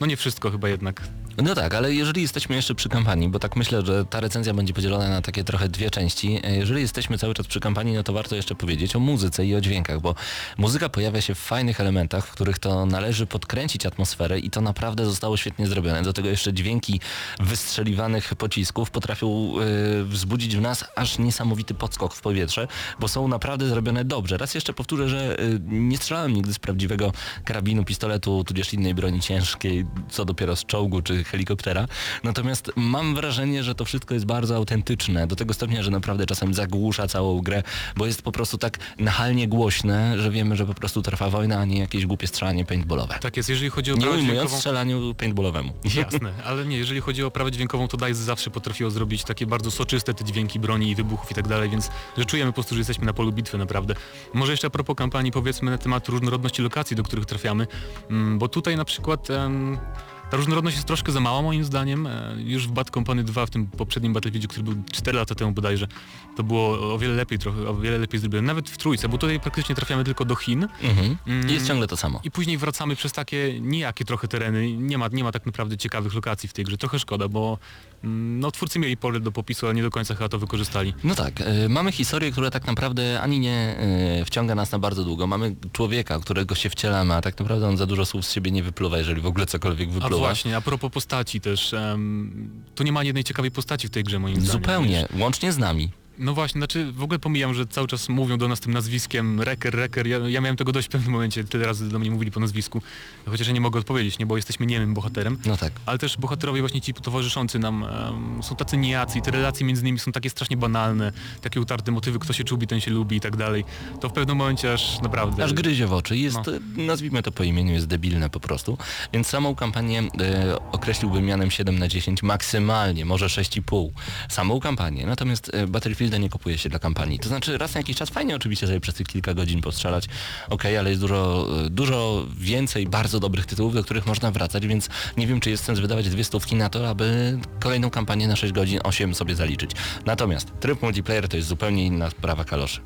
no nie wszystko chyba jednak. No tak, ale jeżeli jesteśmy jeszcze przy kampanii, bo tak myślę, że ta recenzja będzie podzielona na takie trochę dwie części. E, Jeżeli jesteśmy cały czas przy kampanii, no to warto jeszcze powiedzieć o muzyce i o dźwiękach, bo muzyka pojawia się w fajnych elementach, w których to należy podkręcić atmosferę i to naprawdę zostało świetnie zrobione. Do tego jeszcze dźwięki wystrzeliwanych pocisków potrafią e, wzbudzić w nas aż niesamowity podskok w powietrze, bo są naprawdę zrobione dobrze. Raz jeszcze powtórzę, że e, nie strzelałem nigdy z prawdziwego karabinu, pistoletu, tudzież innej broni ciężkiej, co dopiero z czołgu czy helikoptera. Natomiast mam wrażenie, że to wszystko jest bardzo autentyczne, do tego stopnia, że naprawdę czasem zagłusza całą grę, bo jest po prostu tak nachalnie głośne, że wiemy, że po prostu trwa wojna, a nie jakieś głupie strzelanie paintballowe. Tak jest, jeżeli chodzi o Nie ujmując dźwiękową... strzelaniu paintballowemu. Jasne, ale nie, jeżeli chodzi o prawę dźwiękową, to DICE zawsze potrafiło zrobić takie bardzo soczyste te dźwięki broni i wybuchów i tak dalej, więc że czujemy po prostu, że jesteśmy na polu bitwy naprawdę. Może jeszcze a propos kampanii powiedzmy na temat różnorodności lokacji, do których trafiamy, mm, bo tutaj na przykład em, ta różnorodność jest troszkę za mała moim zdaniem. E, Już w Bad Company 2, w tym poprzednim Battlefieldzie, który był 4 lata temu bodajże, to było o wiele lepiej trochę, o wiele lepiej zrobione. Nawet w trójce, bo tutaj praktycznie trafiamy tylko do Chin. Mhm. Mm. I jest ciągle to samo. I później wracamy przez takie nijakie trochę tereny. Nie ma, nie ma tak naprawdę ciekawych lokacji w tej grze. Trochę szkoda, bo no, twórcy mieli pole do popisu, ale nie do końca chyba to wykorzystali. No tak, y, mamy historię, która tak naprawdę ani nie y, wciąga nas na bardzo długo. Mamy człowieka, którego się wcielamy, a tak naprawdę on za dużo słów z siebie nie wypluwa, jeżeli w ogóle cokolwiek A wypluwa. właśnie, a propos postaci też. tu nie ma jednej ciekawej postaci w tej grze moim zdaniem. Zupełnie, łącznie z nami. No właśnie, znaczy w ogóle pomijam, że cały czas mówią do nas tym nazwiskiem Reker, Reker. Ja, ja miałem tego dość w pewnym momencie, tyle razy do mnie mówili po nazwisku. Chociaż ja nie mogę odpowiedzieć, nie, bo jesteśmy niemym bohaterem. No tak. Ale też bohaterowie właśnie ci towarzyszący nam em, są tacy nijacy i te relacje między nimi są takie strasznie banalne, takie utarte motywy, kto się czubi, ten się lubi i tak dalej. To w pewnym momencie aż naprawdę... Aż gryzie w oczy. Jest, No. nazwijmy to po imieniu, jest debilne po prostu. Więc samą kampanię y, określiłbym mianem 7 na 10, maksymalnie, może 6,5. Samą kampanię. Natomiast y, Battlefielda nie kupuje się dla kampanii. To znaczy raz na jakiś czas fajnie oczywiście sobie przez tych kilka godzin postrzelać, okej, ale jest dużo, y, dużo więcej bardzo dobrych tytułów, do których można wracać, więc nie wiem, czy jest sens wydawać dwie stówki na to, aby kolejną kampanię na 6 godzin 8 sobie zaliczyć. Natomiast tryb multiplayer to jest zupełnie inna sprawa kaloszy.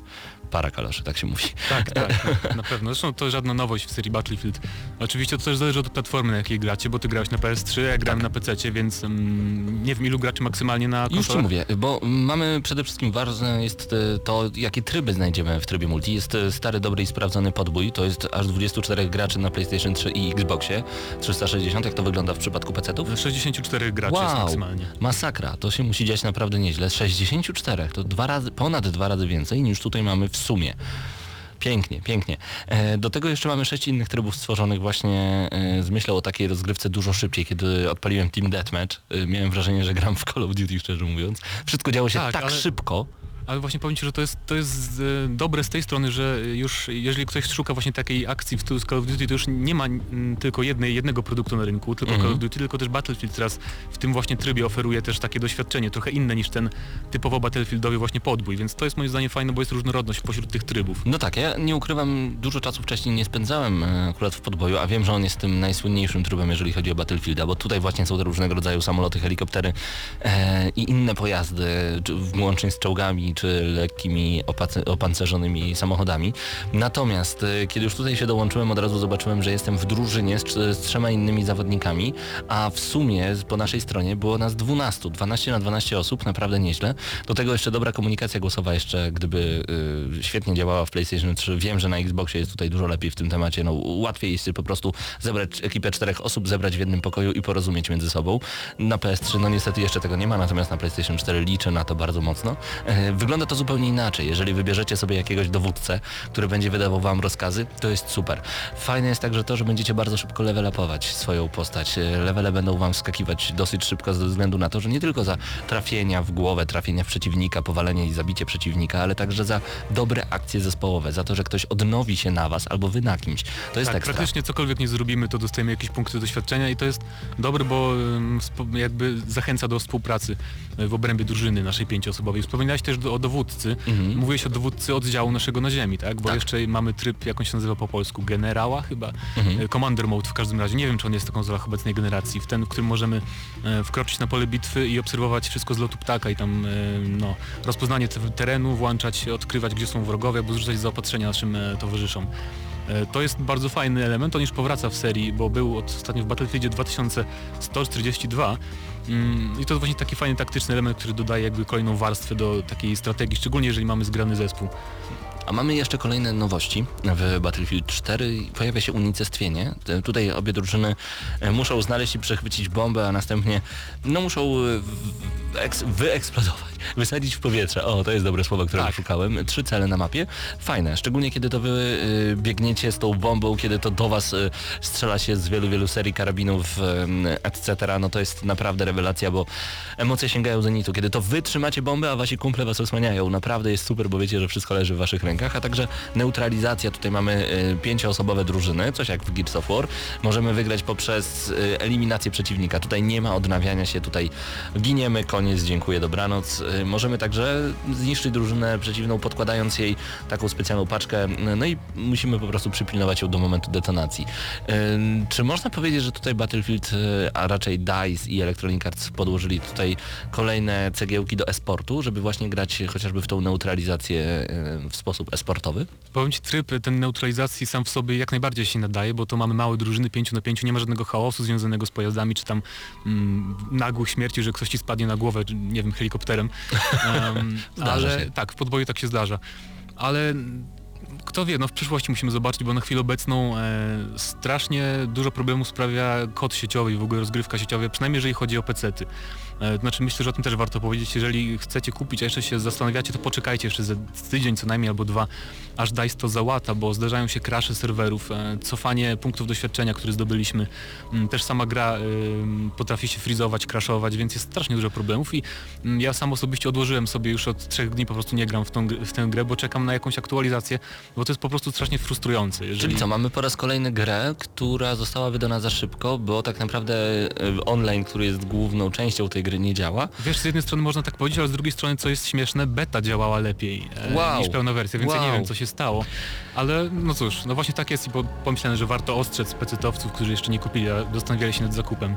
Para kaloszy, tak się mówi. Tak, tak, na, na pewno. Zresztą to żadna nowość w serii Battlefield. Oczywiście to też zależy od platformy, na jakiej gracie, bo ty grałeś na PS3, ja grałem na PC, więc mm, nie wiem ilu graczy maksymalnie na Już ci konsolach. mówię, bo mamy przede wszystkim ważne jest e, to, jakie tryby znajdziemy w trybie multi. Jest e, stary, dobry i sprawdzony podbój, to jest aż 24 graczy na PlayStation 3 i Xboxie 360, jak to wygląda w przypadku PC-ów? 64 graczy jest Wow, maksymalnie. masakra, to się musi dziać naprawdę nieźle. 64, to dwa razy, ponad dwa razy więcej niż tutaj mamy w sumie. Pięknie, pięknie. E, Do tego jeszcze mamy sześć innych trybów stworzonych właśnie e, z myślą o takiej rozgrywce dużo szybciej. Kiedy odpaliłem Team Deathmatch, e, miałem wrażenie, że gram w Call of Duty, szczerze mówiąc. Wszystko działo się Tak, tak ale- szybko. Ale właśnie powiem Ci, że to jest, to jest e, dobre z tej strony, że już jeżeli ktoś szuka właśnie takiej akcji w stylu Call of Duty, to już nie ma mm, tylko jednej, jednego produktu na rynku, tylko Mhm. Call of Duty, tylko też Battlefield teraz w tym właśnie trybie oferuje też takie doświadczenie, trochę inne niż ten typowo Battlefieldowy właśnie podbój, więc to jest moim zdaniem fajne, bo jest różnorodność pośród tych trybów. No tak, ja nie ukrywam, dużo czasu wcześniej nie spędzałem e, akurat w podboju, a wiem, że on jest tym najsłynniejszym trybem, jeżeli chodzi o Battlefielda, bo tutaj właśnie są te różnego rodzaju samoloty, helikoptery e, i inne pojazdy, czy- włącznie z czołgami, czy lekkimi opancerzonymi samochodami. Natomiast e, kiedy już tutaj się dołączyłem, od razu zobaczyłem, że jestem w drużynie z, z trzema innymi zawodnikami, a w sumie po naszej stronie było nas 12, 12 na 12 osób, naprawdę nieźle. Do tego jeszcze dobra komunikacja głosowa jeszcze, gdyby y, świetnie działała w PlayStation 3. Wiem, że na Xboxie jest tutaj dużo lepiej w tym temacie. No, łatwiej jest po prostu zebrać ekipę czterech osób, zebrać w jednym pokoju i porozumieć między sobą. Na PS3 no niestety jeszcze tego nie ma, natomiast na PlayStation 4 liczę na to bardzo mocno. E, Wygląda to zupełnie inaczej. Jeżeli wybierzecie sobie jakiegoś dowódcę, który będzie wydawał wam rozkazy, to jest super. Fajne jest także to, że będziecie bardzo szybko level upować swoją postać. E, Levele będą wam skakiwać dosyć szybko ze względu na to, że nie tylko za trafienia w głowę, trafienia w przeciwnika, powalenie i zabicie przeciwnika, ale także za dobre akcje zespołowe, za to, że ktoś odnowi się na was albo wy na kimś. To jest tak, ekstra. praktycznie cokolwiek nie zrobimy, to dostajemy jakieś punkty doświadczenia i to jest dobre, bo jakby zachęca do współpracy y, w obrębie drużyny naszej pięcioosobowej. Wspominałeś też do, o dowódcy. Mhm. Mówiłeś o dowódcy oddziału naszego na ziemi, tak? Bo Tak. jeszcze mamy tryb, jak on się nazywa po polsku, generała chyba? Mhm. Y, Commander mode w każdym razie. Nie wiem, czy on jest to konsolach obecnej generacji. W ten, w którym możemy e, wkroczyć na pole bitwy i obserwować wszystko z lotu ptaka i tam e, no, rozpoznanie te- terenu, włączać, odkrywać, gdzie są wrogowie, albo zrzucać zaopatrzenia naszym e, towarzyszom. E, To jest bardzo fajny element, on już powraca w serii, bo był ostatnio w Battlefieldzie 2142 Mm, i to właśnie taki fajny taktyczny element, który dodaje jakby kolejną warstwę do takiej strategii, szczególnie jeżeli mamy zgrany zespół. A mamy jeszcze kolejne nowości w Battlefield 4. Pojawia się unicestwienie. Tutaj obie drużyny e, muszą znaleźć i przechwycić bombę, a następnie no muszą e, wyeksplodować, wysadzić w powietrze. O, to jest dobre słowo, którego Tak. szukałem. Trzy cele na mapie. Fajne, szczególnie kiedy to wy e, biegniecie z tą bombą, kiedy to do was strzela się z wielu, wielu serii karabinów, etc. No to jest naprawdę rewelacja, bo emocje sięgają zenitu. Kiedy to wy trzymacie bombę, a wasi kumple was osłaniają. Naprawdę jest super, bo wiecie, że wszystko leży w waszych rękach, a także neutralizacja. Tutaj mamy e, pięcioosobowe drużyny, coś jak w Gears of War. Możemy wygrać poprzez e, eliminację przeciwnika. Tutaj nie ma odnawiania się, tutaj giniemy, koniec, dziękuję, dobranoc. E, Możemy także zniszczyć drużynę przeciwną, podkładając jej taką specjalną paczkę, no i musimy po prostu przypilnować ją do momentu detonacji. Czy można powiedzieć, że tutaj Battlefield, a raczej DICE i Electronic Arts podłożyli tutaj kolejne cegiełki do esportu, żeby właśnie grać chociażby w tą neutralizację w sposób esportowy? Powiem Ci, tryb ten neutralizacji sam w sobie jak najbardziej się nadaje, bo to mamy małe drużyny, 5 na 5, nie ma żadnego chaosu związanego z pojazdami, czy tam mm, nagłych śmierci, że ktoś Ci spadnie na głowę, nie wiem, helikopterem. Um, Zdarza ale się. tak, w podboju tak się zdarza. Ale kto wie, no w przyszłości musimy zobaczyć, bo na chwilę obecną e, strasznie dużo problemów sprawia kod sieciowy i w ogóle rozgrywka sieciowa, przynajmniej jeżeli chodzi o pecety. E, znaczy myślę, że o tym też warto powiedzieć, jeżeli chcecie kupić, a jeszcze się zastanawiacie, to poczekajcie jeszcze ze tydzień co najmniej albo dwa, aż DICE to załata, bo zdarzają się crashe serwerów, e, cofanie punktów doświadczenia, które zdobyliśmy. Mm, Też sama gra ym, potrafi się frizować, crashować, więc jest strasznie dużo problemów i mm, ja sam osobiście odłożyłem sobie już od trzech dni, po prostu nie gram w, tą, w tę grę, bo czekam na jakąś aktualizację, bo to jest po prostu strasznie frustrujące. Jeżeli... Czyli co, mamy po raz kolejny grę, która została wydana za szybko, bo tak naprawdę e, online, który jest główną częścią tej gry nie działa. Wiesz, z jednej strony można tak powiedzieć, ale z drugiej strony, co jest śmieszne, beta działała lepiej e, Wow. niż pełna wersja, więc ja nie Wow. wiem, co się stało. Ale no cóż, no właśnie tak jest i po, pomyślałem, że warto ostrzec pecetowców, którzy jeszcze nie kupili, a zastanawiali się nad zakupem.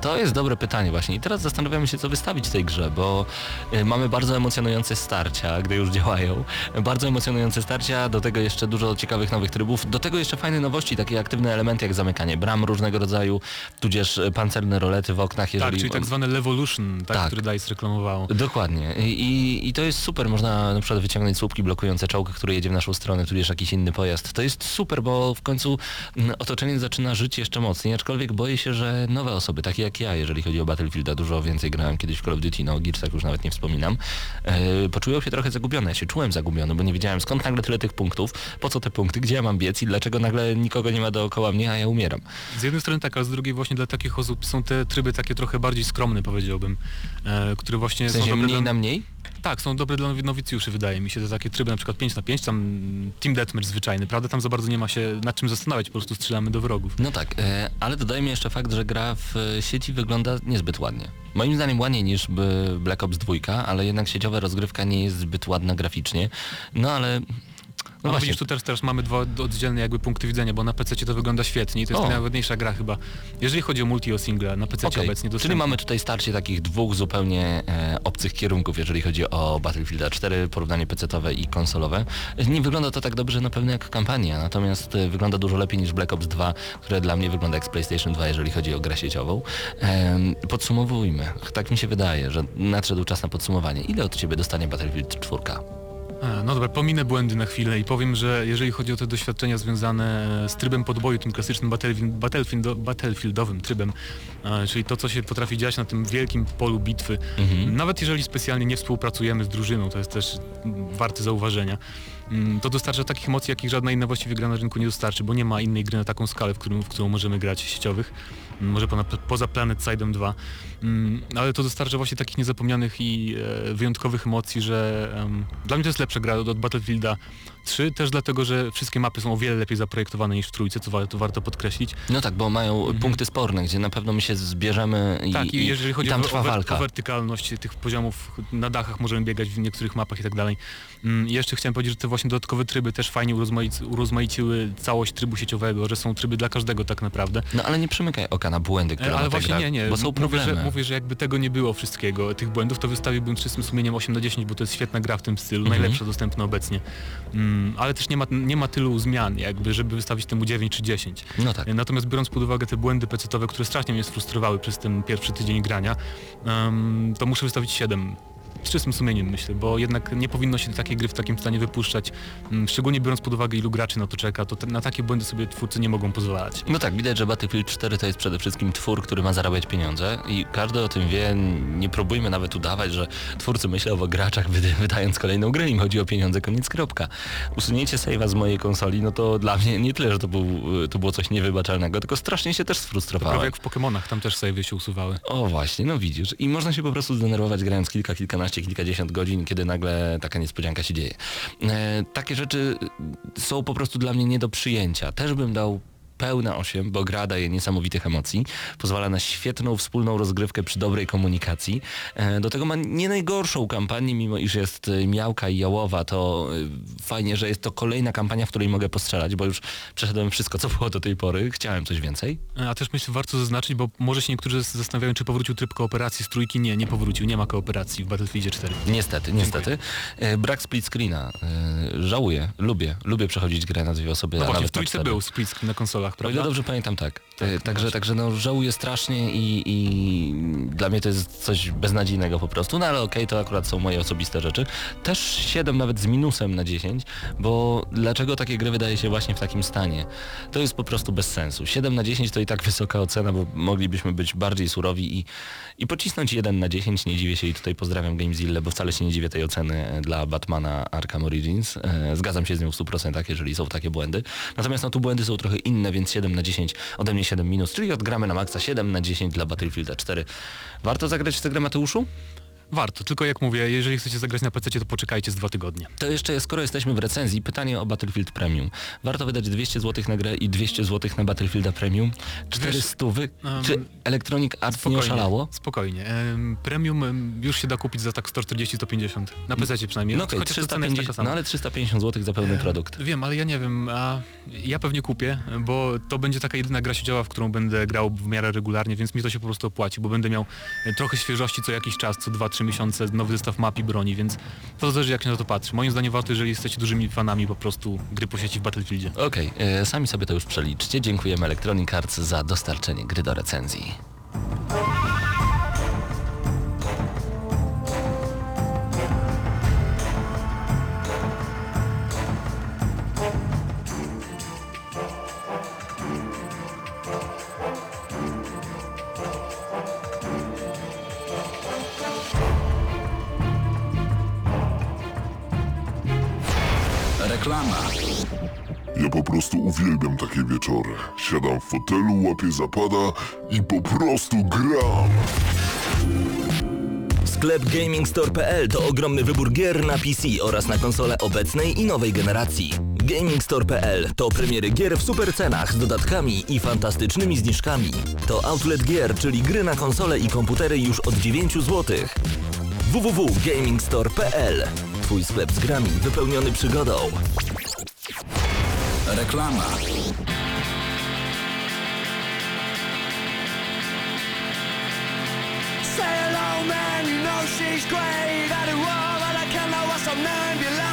To jest dobre pytanie właśnie i teraz zastanawiamy się co wystawić tej grze, bo y, mamy bardzo emocjonujące starcia, gdy już działają. Bardzo emocjonujące starcia, do tego jeszcze dużo ciekawych nowych trybów, do tego jeszcze fajne nowości, takie aktywne elementy jak zamykanie bram różnego rodzaju, tudzież y, pancerne rolety w oknach, jeżeli... Tak, czyli tak zwane Levolution, tak, Tak. który DICE reklamowało. Dokładnie. I, i, I to jest super. Można na przykład wyciągnąć słupki blokujące czołg, który jedzie w naszą stronę, tudzież jakiś inny pojazd. To jest super, bo w końcu mm, otoczenie zaczyna żyć jeszcze mocniej, aczkolwiek boję się, że nowe osoby, takie jak ja, jeżeli chodzi o Battlefielda, dużo więcej grałem kiedyś w Call of Duty, no o Gearsach już nawet nie wspominam, e, poczują się trochę zagubione. Ja się czułem zagubiony, bo nie wiedziałem skąd nagle tyle tych punktów, po co te punkty, gdzie ja mam biec i dlaczego nagle nikogo nie ma dookoła mnie, a ja umieram. Z jednej strony tak, a z drugiej właśnie dla takich osób są te tryby takie trochę bardziej skromne, powiedziałbym, które właśnie W są sensie dobre mniej dla... na mniej? Tak, są dobre dla nowi- nowicjuszy, wydaje mi się. To takie tryby na przykład 5 na 5, tam Team Deathmatch zwyczajny, prawda? Tam za bardzo nie ma się nad czym zastanawiać, po prostu strzelamy do wrogów. No tak, e, ale dodajmy jeszcze fakt, że gra w e, sieci wygląda niezbyt ładnie. Moim zdaniem ładniej niż Black Ops 2, ale jednak sieciowa rozgrywka nie jest zbyt ładna graficznie. No ale No, właśnie. widzisz, tu też, też mamy dwa oddzielne jakby punkty widzenia, bo na PC to wygląda świetnie i to jest O. najładniejsza gra chyba. Jeżeli chodzi o multi o single, na PC Okej, obecnie Czyli dostępny. mamy tutaj starcie takich dwóch zupełnie e, obcych kierunków, jeżeli chodzi o Battlefield 4, porównanie PC-owe i konsolowe. Nie wygląda to tak dobrze na pewno jak kampania, natomiast e, wygląda dużo lepiej niż Black Ops 2, które dla mnie wygląda jak z PlayStation 2, jeżeli chodzi o grę sieciową. Em, podsumowujmy. Tak mi się wydaje, że nadszedł czas na podsumowanie. Ile od Ciebie dostanie Battlefield 4? A, No dobra, pominę błędy na chwilę i powiem, że jeżeli chodzi o te doświadczenia związane z trybem podboju, tym klasycznym battlefield, battlefield, battlefieldowym trybem, e, czyli to, co się potrafi dziać na tym wielkim polu bitwy, nawet jeżeli specjalnie nie współpracujemy z drużyną, to jest też mm, warte zauważenia, mm, to dostarcza takich emocji, jakich żadna inna właściwie gra na rynku nie dostarczy, bo nie ma innej gry na taką skalę, w, którym, w którą możemy grać sieciowych, Mm, może poza Planet Side'em 2, Mm, ale to dostarcza właśnie takich niezapomnianych i e, wyjątkowych emocji, że dla mnie to jest lepsza gra od Battlefielda 3, też dlatego, że wszystkie mapy są o wiele lepiej zaprojektowane niż w trójce, co warto, warto podkreślić. No tak, bo mają punkty sporne, gdzie na pewno my się zbierzemy i, tak, i jeżeli chodzi i tam o, trwa o, walka. o wertykalność tych poziomów, na dachach możemy biegać w niektórych mapach i tak dalej. Mm, jeszcze chciałem powiedzieć, że te właśnie dodatkowe tryby też fajnie urozmaic- urozmaiciły całość trybu sieciowego, że są tryby dla każdego tak naprawdę. No ale nie przymykaj oka na błędy, które E, ma Ale właśnie gra, nie, nie. bo są Mówię problemy. że, mówię, że jakby tego nie było wszystkiego, tych błędów, to wystawiłbym czystym sumieniem 8 na 10, bo to jest świetna gra w tym stylu, Mhm. najlepsza dostępna obecnie. Mm, ale też nie ma, nie ma tylu zmian, jakby, żeby wystawić temu 9 czy 10. No tak. E, Natomiast biorąc pod uwagę te błędy pecetowe, które strasznie mnie sfrustrowały przez ten pierwszy tydzień grania, to muszę wystawić 7. Z czystym sumieniem myślę, bo jednak nie powinno się takiej gry w takim stanie wypuszczać, mm, szczególnie biorąc pod uwagę ilu graczy na to czeka, to te, na takie błędy sobie twórcy nie mogą pozwalać. No tak, widać, że Battlefield 4 to jest przede wszystkim twór, który ma zarabiać pieniądze i każdy o tym wie, nie próbujmy nawet udawać, że twórcy myślą o graczach wyda- wydając kolejną grę, im chodzi o pieniądze, koniec kropka. Usunięcie save'a z mojej konsoli, no to dla mnie nie tyle, że to, był, to było coś niewybaczalnego, tylko strasznie się też Prawie sfrustrowałem. jak w Pokémonach, tam też savey się usuwały. O właśnie, no widzisz. I można się po prostu zdenerwować grając kilka, kilkanaście, kilkadziesiąt godzin, kiedy nagle taka niespodzianka się dzieje. E, takie rzeczy są po prostu dla mnie nie do przyjęcia. Też bym dał pełne 8, bo gra daje niesamowitych emocji, pozwala na świetną wspólną rozgrywkę przy dobrej komunikacji. E, do tego ma nie najgorszą kampanię, mimo iż jest e, miałka i jałowa, to e, fajnie, że jest to kolejna kampania, w której mogę postrzelać, bo już przeszedłem wszystko, co było do tej pory. Chciałem coś więcej. A też myślę, warto zaznaczyć, bo może się niektórzy zas- zastanawiają, czy powrócił tryb kooperacji z trójki. Nie, nie powrócił, nie ma kooperacji w Battlefieldzie 4. Niestety, niestety. E, Brak split screena. Żałuję, lubię, lubię przechodzić grę na dwie osoby. No właśnie, w trójce cztery. był split screen na konsolach, O ile dobrze pamiętam, tak. E, także, właśnie. także no żałuję strasznie i, i dla mnie to jest coś beznadziejnego po prostu, no ale okej, to akurat są moje osobiste rzeczy. Też 7 nawet z minusem na 10, bo dlaczego takie gry wydaje się właśnie w takim stanie? To jest po prostu bez sensu. 7 na 10 to i tak wysoka ocena, bo moglibyśmy być bardziej surowi i, i pocisnąć 1 na 10. Nie dziwię się i tutaj pozdrawiam Gamezilla, bo wcale się nie dziwię tej oceny e, dla Batmana Arkham Origins. E, Zgadzam się z nią w 100%, jeżeli są takie błędy. Natomiast no tu błędy są trochę inne, więc 7 na 10 ode mnie 7 minus, czyli odgramy na maksa 7 na 10 dla Battlefielda 4. Warto zagrać w tę grę Mateuszu? Warto, tylko jak mówię, jeżeli chcecie zagrać na PC, to poczekajcie z dwa tygodnie. To jeszcze, skoro jesteśmy w recenzji, pytanie o Battlefield Premium. Warto wydać 200 zł na grę i 200 zł na Battlefielda Premium? 400? em, Czy Electronic Arts nie oszalało? Spokojnie. Em, Premium em, już się da kupić za tak 140-150. Na PC przynajmniej. No okej, Chociaż ta cena jest taka 350, sama. no ale 350 zł za pełny produkt. Wiem, ale ja nie wiem, a ja pewnie kupię, bo to będzie taka jedyna gra sieciowa, w którą będę grał w miarę regularnie, więc mi to się po prostu opłaci, bo będę miał e, trochę świeżości co jakiś czas, co 2-3 miesiące, nowy zestaw map i broni, więc to zależy jak się na to patrzy. Moim zdaniem warto, jeżeli jesteście dużymi fanami po prostu gry po sieci w Battlefieldzie. Okej, e, sami sobie to już przeliczcie. Dziękujemy Electronic Arts za dostarczenie gry do recenzji. Prostu uwielbiam takie wieczory. Siadam w fotelu, łapię zapada i po prostu gram. Sklep GamingStore.pl to ogromny wybór gier na PC oraz na konsole obecnej i nowej generacji. GamingStore.pl to premiery gier w super cenach z dodatkami i fantastycznymi zniżkami. To outlet gier, czyli gry na konsole i komputery już od 9 zł. www.gamingstore.pl Twój sklep z grami wypełniony przygodą. Reklama. Say hello, man, you know she's great. I do all that I can, know some ambulate.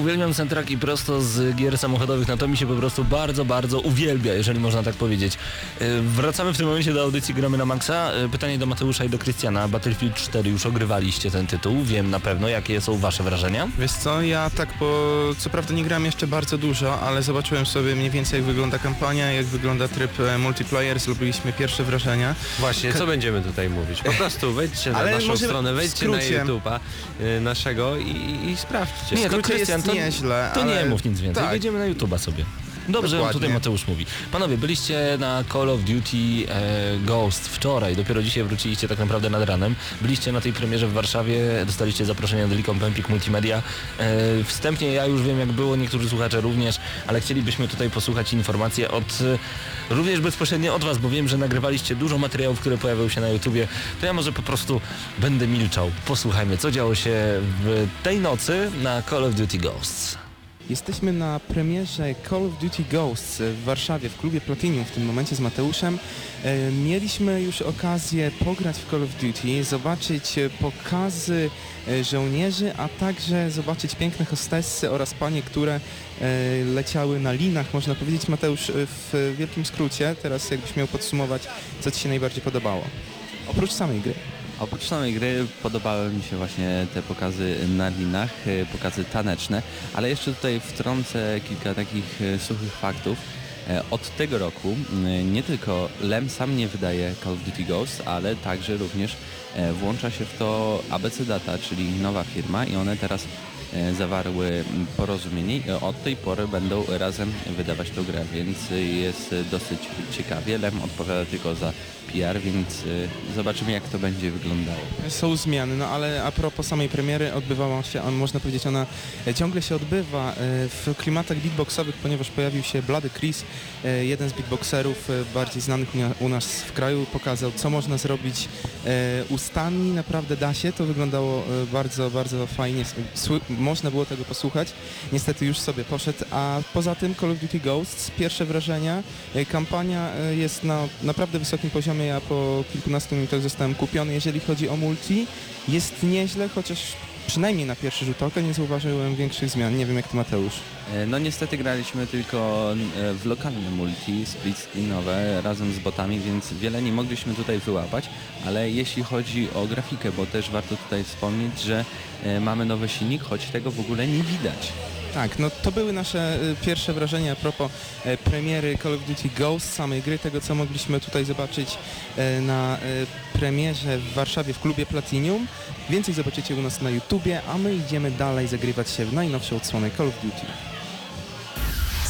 Uwielbiam soundtracki prosto z gier samochodowych, no to mi się po prostu bardzo, bardzo uwielbia, jeżeli można tak powiedzieć. Yy, Wracamy w tym momencie do audycji Gramy na Maxa. Yy, Pytanie do Mateusza i do Krystiana. Battlefield 4 już ogrywaliście ten tytuł, wiem na pewno. Jakie są wasze wrażenia? Wiesz co, ja tak po... Co prawda nie grałem jeszcze bardzo dużo, ale zobaczyłem sobie mniej więcej jak wygląda kampania, jak wygląda tryb e, multiplayer, zrobiliśmy pierwsze wrażenia. Właśnie, co będziemy tutaj mówić? Po prostu wejdźcie na Ale naszą stronę, wejdźcie na. YouTube'a naszego i, i sprawdźcie. Nie, to Krystian, jest to, nieźle, to nie ale- mów nic więcej. tak. Wejdziemy na YouTube'a sobie. Dobrze, Dokładnie. tutaj Mateusz mówi. Panowie, byliście na Call of Duty e, Ghost wczoraj, dopiero dzisiaj wróciliście tak naprawdę nad ranem. Byliście na tej premierze w Warszawie, dostaliście zaproszenie na Delicom Empik Multimedia. E, wstępnie ja już wiem jak było, niektórzy słuchacze również, ale chcielibyśmy tutaj posłuchać informacje od e, również bezpośrednio od Was, bo wiem, że nagrywaliście dużo materiałów, które pojawią się na YouTubie. To ja może po prostu będę milczał. Posłuchajmy, co działo się w tej nocy na Call of Duty Ghosts. Jesteśmy na premierze Call of Duty Ghosts w Warszawie, w klubie Platinum w tym momencie z Mateuszem. E, Mieliśmy już okazję pograć w Call of Duty, zobaczyć pokazy e, żołnierzy, a także zobaczyć piękne hostessy oraz panie, które e, leciały na linach, można powiedzieć. Mateusz, w wielkim skrócie, teraz jakbyś miał podsumować, co Ci się najbardziej podobało? Oprócz samej gry. Oprócz samej gry podobały mi się właśnie te pokazy na linach, e, pokazy taneczne, ale jeszcze tutaj wtrącę kilka takich e, suchych faktów. E, Od tego roku nie tylko Lem sam nie wydaje Call of Duty Ghost, ale także również włącza się w to ABC Data, czyli nowa firma i one teraz zawarły porozumienie i od tej pory będą razem wydawać tę grę, więc jest dosyć ciekawie. Lem odpowiada tylko za PR, więc e, zobaczymy jak to będzie wyglądało. Są zmiany, no ale a propos samej premiery odbywała się, a można powiedzieć, ona e, ciągle się odbywa e, w klimatach beatboxowych, ponieważ pojawił się Blady Chris, e, jeden z beatboxerów bardziej znanych u nas w kraju, pokazał co można zrobić ustami, naprawdę da się, to wyglądało bardzo, bardzo fajnie, można było tego posłuchać, niestety już sobie poszedł, a poza tym Call of Duty Ghosts, pierwsze wrażenia, kampania jest na naprawdę wysokim poziomie, ja po kilkunastu minutach zostałem kupiony, jeżeli chodzi o multi, jest nieźle, chociaż przynajmniej na pierwszy rzut oka nie zauważyłem większych zmian, nie wiem jak ty Mateusz. E, No niestety graliśmy tylko e, w lokalne multi, split screenowe razem z botami, więc wiele nie mogliśmy tutaj wyłapać, ale jeśli chodzi o grafikę, bo też warto tutaj wspomnieć, że e, mamy nowy silnik, choć tego w ogóle nie widać. Tak, no to były nasze y, pierwsze wrażenia a propos e, premiery Call of Duty Ghost, samej gry, tego co mogliśmy tutaj zobaczyć e, na e, premierze w Warszawie w klubie Platinum. Więcej zobaczycie u nas na YouTubie, a my idziemy dalej zagrywać się w najnowszą odsłonę Call of Duty.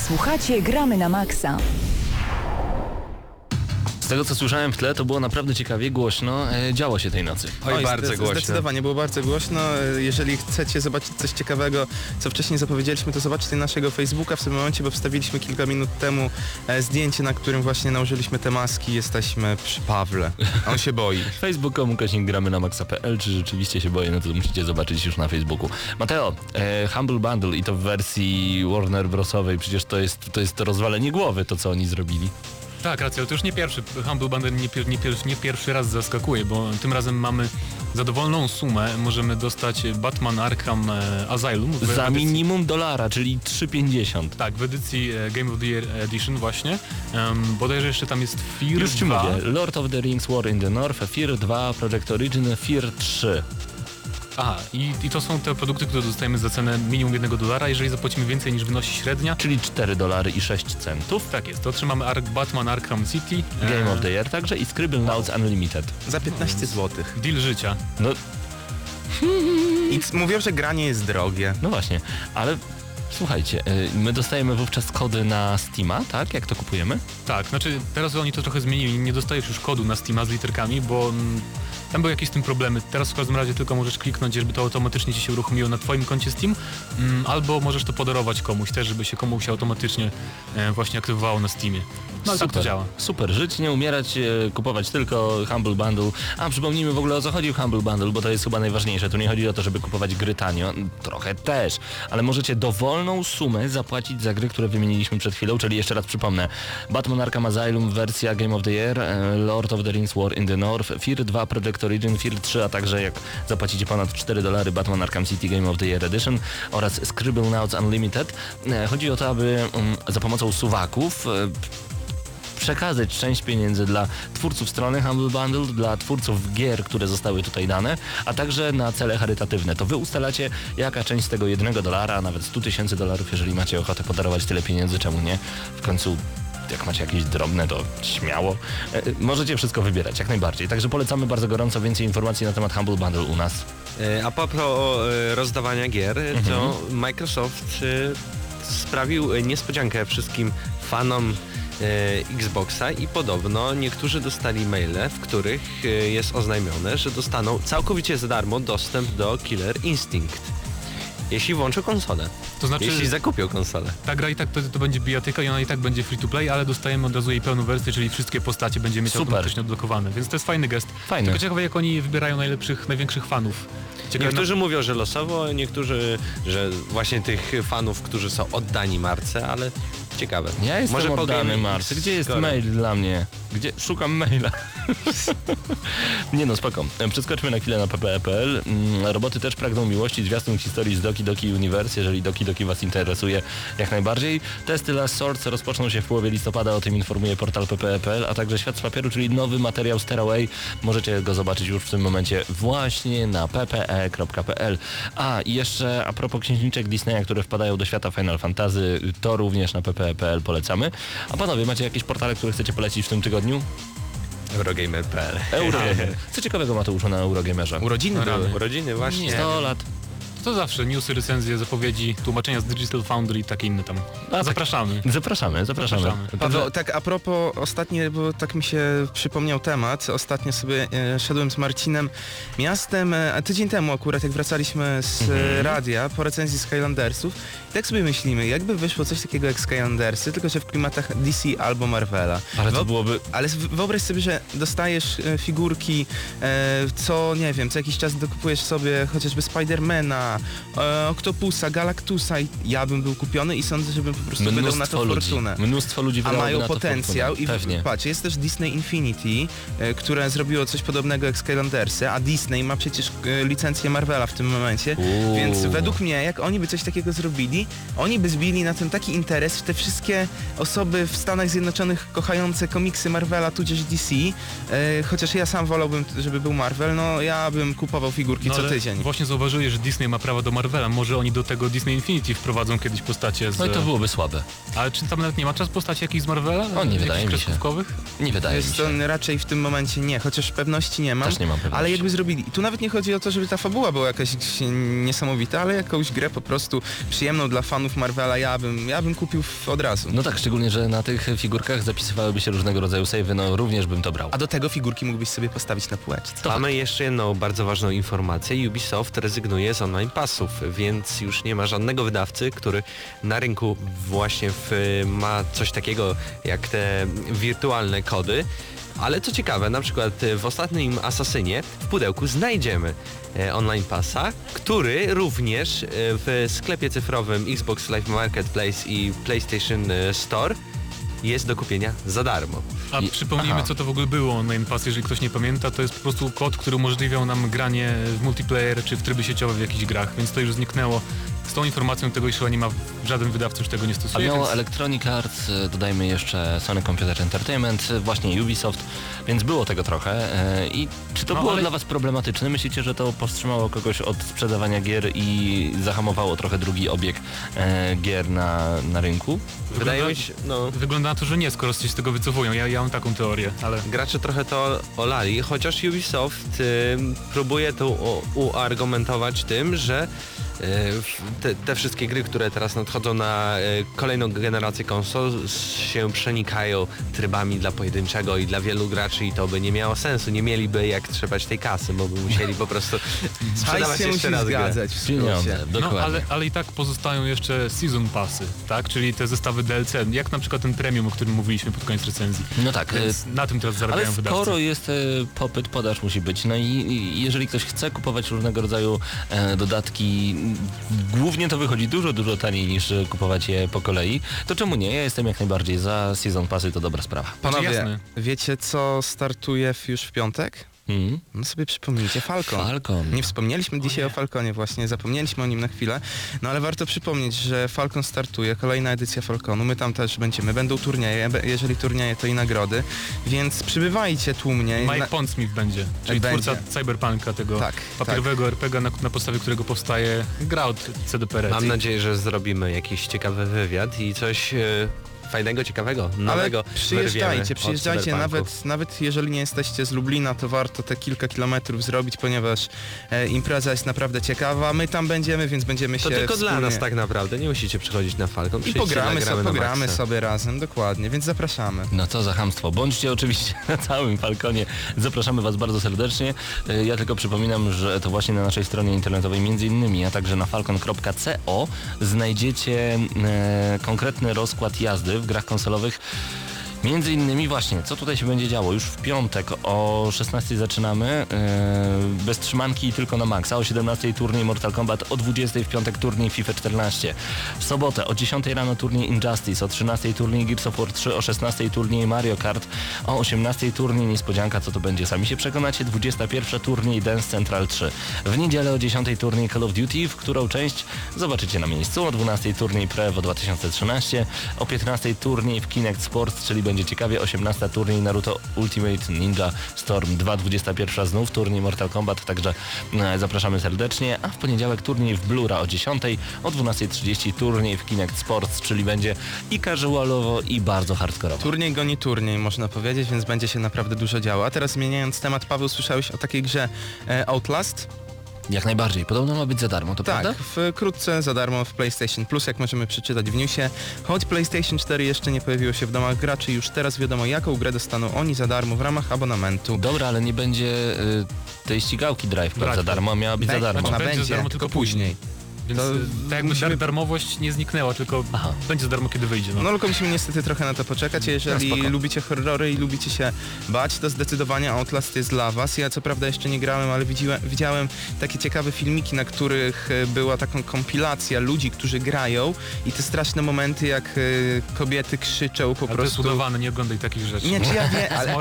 Słuchacie Gramy na Maxa. Tego co słyszałem w tle, to było naprawdę ciekawie głośno. E, działo się tej nocy. Oj, bardzo zde- głośno. Zdecydowanie, było bardzo głośno. Jeżeli chcecie zobaczyć coś ciekawego, co wcześniej zapowiedzieliśmy, to zobaczcie naszego Facebooka w tym momencie, bo wstawiliśmy kilka minut temu e, zdjęcie, na którym właśnie nałożyliśmy te maski. Jesteśmy przy Pawle. On się boi. Facebook.com ukośnik gramy na maxa.pl, czy rzeczywiście się boję, no to musicie zobaczyć już na Facebooku. Mateo, e, Humble Bundle i to w wersji Warner Brosowej, przecież to jest, to jest to rozwalenie głowy, to co oni zrobili. Tak, racja, ale to już nie pierwszy, Humble Bundle nie, pier, nie, pier, nie pierwszy raz zaskakuje, bo tym razem mamy za dowolną sumę możemy dostać Batman Arkham e, Asylum. Za edycji- minimum dolara, czyli 3,50. Tak, w edycji e, Game of the Year Edition właśnie. Um, bodajże jeszcze tam jest Fear Już ci 2. mówię, Lord of the Rings War in the North, Fear 2, Project Origin, Fear 3. Aha, i, i to są te produkty, które dostajemy za cenę minimum 1 dolara, jeżeli zapłacimy więcej niż wynosi średnia. Czyli 4 dolary i 6 centów. Tak jest, to otrzymamy Ark Batman Arkham City. Game e, of the Year także i Scribble Notes Unlimited. Za 15 zł. Deal życia. No, I mówią, że granie jest drogie. no właśnie, ale słuchajcie, y, my dostajemy wówczas kody na Steama, tak? Jak to kupujemy? Tak, znaczy teraz oni to trochę zmienili, nie dostajesz już kodu na Steama z literkami, bo mm, tam były jakieś z tym problemy. Teraz w każdym razie tylko możesz kliknąć, żeby to automatycznie ci się uruchomiło na twoim koncie Steam, mm, albo możesz to podarować komuś też, żeby się komuś automatycznie e, właśnie aktywowało na Steamie. No ale tak to działa. Super, żyć, nie umierać, e, kupować tylko Humble Bundle. A przypomnijmy w ogóle o co chodzi w Humble Bundle, bo to jest chyba najważniejsze. Tu nie chodzi o to, żeby kupować gry tanio, trochę też, ale możecie dowolną sumę zapłacić za gry, które wymieniliśmy przed chwilą, czyli jeszcze raz przypomnę. Batman Arkham Asylum, wersja Game of the Year, e, Lord of the Rings War in the North, Fear 2 Project Origin, Fear 3, a także jak zapłacicie ponad 4 dolary Batman Arkham City Game of the Year Edition oraz Scribble Notes Unlimited. E, Chodzi o to, aby mm, za pomocą suwaków e, przekazać część pieniędzy dla twórców strony Humble Bundle, dla twórców gier, które zostały tutaj dane, a także na cele charytatywne. To wy ustalacie, jaka część z tego jednego dolara, a nawet 100 tysięcy dolarów, jeżeli macie ochotę podarować tyle pieniędzy, czemu nie? W końcu jak macie jakieś drobne, to śmiało. E, Możecie wszystko wybierać, jak najbardziej. Także polecamy bardzo gorąco więcej informacji na temat Humble Bundle u nas. E, A propos e, rozdawania gier, to Microsoft e, sprawił e, niespodziankę wszystkim fanom e, Xboxa i podobno niektórzy dostali maile, w których e, jest oznajmione, że dostaną całkowicie za darmo dostęp do Killer Instinct. Jeśli włączą konsolę. To znaczy- Jeśli zakupią konsolę. Ta gra i tak to, to będzie bijatyka i ona i tak będzie free to play, ale dostajemy od razu jej pełną wersję, czyli wszystkie postacie będziemy mieć Super. automatycznie odblokowane, więc to jest fajny gest. Fajny. Tylko ciekawe jak oni wybierają najlepszych, największych fanów. Ciekawe, Niektórzy mówią, że losowo, niektórzy, że właśnie tych fanów, którzy są oddani marce, ale ciekawe. Ja jestem Może oddany Mars. Gdzie jest skoro- mail dla mnie? Gdzie? Szukam maila. nie no, spoko. Przeskoczmy na chwilę na ppe.pl. Mm, Roboty też pragną miłości, zwiastun historii z Doki Doki Universe, jeżeli Doki Doki Was interesuje jak najbardziej. Testy Last Swords rozpoczną się w połowie listopada, o tym informuje portal ppe.pl, a także Świat z Papieru, czyli nowy materiał Stairway. Możecie go zobaczyć już w tym momencie właśnie na ppe.pl. A i jeszcze a propos księżniczek Disneya, które wpadają do świata Final Fantasy, to również na ppe.pl polecamy. A panowie, macie jakieś portale, które chcecie polecić w tym tygodniu? Eurogamer.pl Eurogamer. Co ciekawego Mateuszu na Eurogamerze? Urodziny były. Urodziny właśnie. 100 lat. To zawsze newsy, recenzje, zapowiedzi, tłumaczenia z Digital Foundry i takie inne tam. tak. Zapraszamy. Zapraszamy, zapraszamy. Zapraszamy. Paweł, tak a propos ostatnie, bo tak mi się przypomniał temat, ostatnio sobie e, szedłem z Marcinem miastem, e, a tydzień temu akurat jak wracaliśmy z e, radia po recenzji Skylandersów i tak sobie myślimy, jakby wyszło coś takiego jak Skylandersy, tylko że w klimatach DC albo Marvela. Ale to byłoby... Ale wyobraź sobie, że dostajesz e, figurki, e, co nie wiem, co jakiś czas dokupujesz sobie chociażby Spidermana, e, Octopusa, Galactusa i ja bym był kupiony i sądzę, że bym po prostu wydał na Mnóstwo to ludzi. fortunę. Mnóstwo ludzi A mają na to potencjał fortunę. i Pewnie. patrz, jest też Disney Infinity, e, które zrobiło coś podobnego jak Skylandersy, a Disney ma przecież e, licencję Marvela w tym momencie, Uuu. więc według mnie, jak oni by coś takiego zrobili, oni by zbili na tym taki interes, że te wszystkie osoby w Stanach Zjednoczonych kochające komiksy Marvela tudzież DC, e, chociaż ja sam wolałbym, żeby był Marvel, no ja bym kupował figurki No, co tydzień. Właśnie zauważyłeś, że Disney ma prawa do Marvela. Może oni do tego Disney Infinity wprowadzą kiedyś postacie z... No i to byłoby słabe. Ale czy tam nawet nie ma czas postaci jakichś z Marvela? O, nie wydaje mi się. Nie wydaje mi Jest się. to raczej w tym momencie nie, chociaż pewności nie mam. Też nie mam pewności. Ale jakby zrobili. Tu nawet nie chodzi o to, żeby ta fabuła była jakaś niesamowita, ale jakąś grę po prostu przyjemną dla fanów Marvela ja bym, ja bym kupił od razu. No tak, szczególnie, że na tych figurkach zapisywałyby się różnego rodzaju savey, no również bym to brał. A do tego figurki mógłbyś sobie postawić na półeczce. Mamy jeszcze jedną bardzo ważną informację. Ubisoft rezygnuje z online passów, więc już nie ma żadnego wydawcy, który na rynku właśnie w, ma coś takiego jak te wirtualne kody. Ale co ciekawe, na przykład w ostatnim Asasynie w pudełku znajdziemy e, online passa, który również e, w sklepie cyfrowym Xbox Live Marketplace i PlayStation e, Store jest do kupienia za darmo. A I- przypomnijmy, aha. co to w ogóle było Online Pass, jeżeli ktoś nie pamięta, to jest po prostu kod, który umożliwiał nam granie w multiplayer czy w tryby sieciowe w jakichś grach, więc to już zniknęło. Z tą informacją tego jeszcze nie ma, żaden wydawca już tego nie A stosuje. miało więc... Electronic Arts, y, dodajmy jeszcze Sony Computer Entertainment, y, właśnie Ubisoft, więc było tego trochę. y, I czy to No, było ale- dla Was problematyczne? Myślicie, że to powstrzymało kogoś od sprzedawania gier i zahamowało trochę drugi obieg e, gier na, na rynku? Wydaje Wygląda- mi się, no, Wygląda na to, że nie, skoro się z tego wycofują. Ja, ja mam taką teorię, ale... gracze trochę to olali, chociaż Ubisoft y, próbuje to u- uargumentować tym, że te, te wszystkie gry, które teraz nadchodzą na y, kolejną generację konsol się przenikają trybami dla pojedynczego i dla wielu graczy i to by nie miało sensu, nie mieliby jak trzepać tej kasy, bo by musieli po prostu sprzedawać się jeszcze raz grę. zgadzać w Pieniądze. No, ale, ale i tak pozostają jeszcze season passy, tak? Czyli te zestawy DLC, jak na przykład ten premium, o którym mówiliśmy pod koniec recenzji. No tak, y, Więc na tym teraz zarabiają Ale wydawcy. skoro jest e, popyt, podaż musi być. No i, i jeżeli ktoś chce kupować różnego rodzaju e, dodatki, głównie to wychodzi dużo, dużo taniej niż e, kupować je po kolei, to czemu nie? Ja jestem jak najbardziej za season passy, to dobra sprawa. Panowie, wiecie co startuje już w piątek? Mhm. No sobie przypomnijcie, Falcon. Falcon. Nie wspomnieliśmy dzisiaj o Falconie właśnie, zapomnieliśmy o nim na chwilę, no ale warto przypomnieć, że Falcon startuje, kolejna edycja Falconu, my tam też będziemy, będą turnieje, jeżeli turnieje to i nagrody, więc przybywajcie tłumnie. Mike Na- Pondsmith będzie, czyli Będzie. twórca Cyberpunka, tego Tak, papierowego RPG, na, na podstawie którego powstaje gra od CDPR. Mam nadzieję, że zrobimy jakiś ciekawy wywiad i coś e, fajnego, ciekawego, Ale nowego wyrwiemy przyjeżdżajcie, przyjeżdżajcie, nawet, nawet jeżeli nie jesteście z Lublina, to warto te kilka kilometrów zrobić, ponieważ e, impreza jest naprawdę ciekawa, my tam będziemy, więc będziemy To się tylko dla wspólnie- nas tak naprawdę, nie musicie przychodzić na Falcon. I pogramy, nagramy so, na pogramy sobie razem, dokładnie, więc zapraszamy. No co za hamstwo. Bądźcie oczywiście na całym Falconie. Zapraszamy Was bardzo serdecznie. E, Ja tylko przypominam, że to właśnie na naszej stronie internetowej między innymi, a także na falcon.co znajdziecie e, konkretny rozkład jazdy w grach konsolowych. Między innymi właśnie, co tutaj się będzie działo? Już w piątek o 16 zaczynamy, e, bez trzymanki i tylko na maksa, o 17 turniej Mortal Kombat, o 20 w piątek turniej FIFA 14. W sobotę o 10 rano turniej Injustice, o 13 turniej Gears of War 3, o 16 turniej Mario Kart, o 18 turniej niespodzianka, co to będzie, sami się przekonacie, 21 turniej Dance Central 3. W niedzielę o 10 turniej Call of Duty, w którą część zobaczycie na miejscu, o 12 turniej Prevo 2013, o 15 turniej w Kinect Sports, czyli będzie ciekawie, 18 turniej Naruto Ultimate Ninja Storm 2, 21 znów turniej Mortal Kombat, także e, zapraszamy serdecznie, a w poniedziałek turniej w Blura o 10, o 12.30 turniej w Kinect Sports, czyli będzie i casualowo i bardzo hardkorowo. Turniej goni turniej, można powiedzieć, więc będzie się naprawdę dużo działo. A teraz zmieniając temat, Paweł, słyszałeś o takiej grze e, Outlast? Jak najbardziej, podobno ma być za darmo, to Tak, prawda? wkrótce za darmo w PlayStation Plus, jak możemy przeczytać w newsie. Choć PlayStation 4 jeszcze nie pojawiło się w domach graczy, już teraz wiadomo jaką grę dostaną oni za darmo w ramach abonamentu. Dobra, ale nie będzie y, tej ścigałki Drive Club za darmo, miała być za Be- darmo. Ona Będzie będzie, za darmo tylko tylko później. Więc To to, tak jakby musimy- dar, darmowość nie zniknęła, tylko Aha. będzie za darmo, kiedy wyjdzie. No. No tylko musimy niestety trochę na to poczekać. a Jeżeli No, lubicie horrory i lubicie się bać, to zdecydowanie Outlast jest dla was. Ja co prawda jeszcze nie grałem, ale widziałem, widziałem takie ciekawe filmiki, na których e, była taką kompilacja ludzi, którzy grają i te straszne momenty, jak e, kobiety krzyczą po Ale prostu. udawane, nie oglądaj takich rzeczy. Nie, czy ja nie, ale,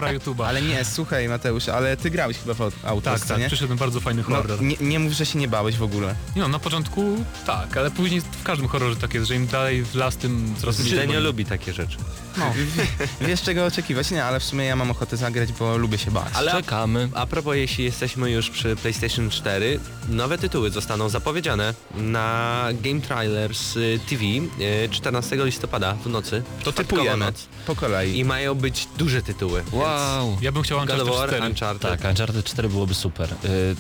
ale nie, słuchaj Mateusz, ale ty grałeś chyba w Out- tak, Outlast, co tak, nie? przyszedł bardzo fajny No, horror. nie? Nie mów, że się nie bałeś w ogóle. Nie no, na początku tak, ale później w każdym horrorze tak jest, że im dalej w las, tym coraz mniej. Zdenio lubi takie rzeczy. No, wiesz czego oczekiwać? Nie, ale w sumie ja mam ochotę zagrać, bo lubię się bać. Ale Czekamy. a propos, jeśli jesteśmy już przy PlayStation 4, nowe tytuły zostaną zapowiedziane na Game Trailers y, TV y, 14 listopada w nocy. To typujemy noc. po kolei. I mają być duże tytuły. Wow. Ja bym chciał God of Uncharted War, 4. Uncharted. Tak, Uncharted 4 byłoby super. Y,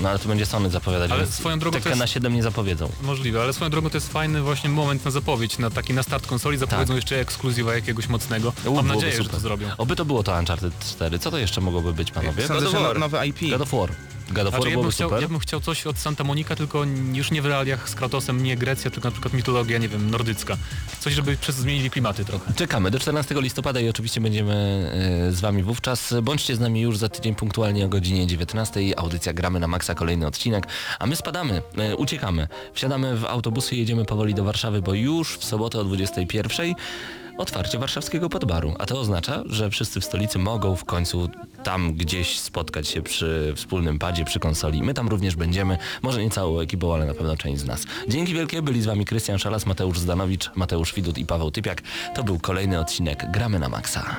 No ale to będzie Sony zapowiadać, Ale swoją drogą Tekken na 7 nie zapowiedzą. Możliwe, ale swoją drogą to jest fajny właśnie moment na zapowiedź, na taki na start konsoli, zapowiedzą Tak. jeszcze ekskluzywa jakiegoś mocnego. U, Mam nadzieję, że super. to zrobią. Oby to było to Uncharted 4. Co to jeszcze mogłoby być, panowie? Sądzę, God że of no, War. nowe IP. God of War. God Znaczy, ja, bym chciał, super. ja bym chciał coś od Santa Monica, tylko już nie w realiach z Kratosem, nie Grecja, tylko na przykład mitologia, nie wiem, nordycka. Coś, żeby przez zmienili klimaty trochę. Czekamy do 14 listopada i oczywiście będziemy e, z Wami wówczas. Bądźcie z nami już za tydzień punktualnie o godzinie 19. Audycja Gramy na Maxa, kolejny odcinek. A my spadamy, e, uciekamy. Wsiadamy w autobusy i jedziemy powoli do Warszawy, bo już w sobotę o 21 otwarcie warszawskiego podbaru. A to oznacza, że wszyscy w stolicy mogą w końcu tam gdzieś spotkać się przy wspólnym padzie, przy konsoli. My tam również będziemy, może nie całą ekipą, ale na pewno część z nas. Dzięki wielkie, byli z Wami Krystian Szalas, Mateusz Zdanowicz, Mateusz Widut i Paweł Typiak. To był kolejny odcinek Gramy na Maxa.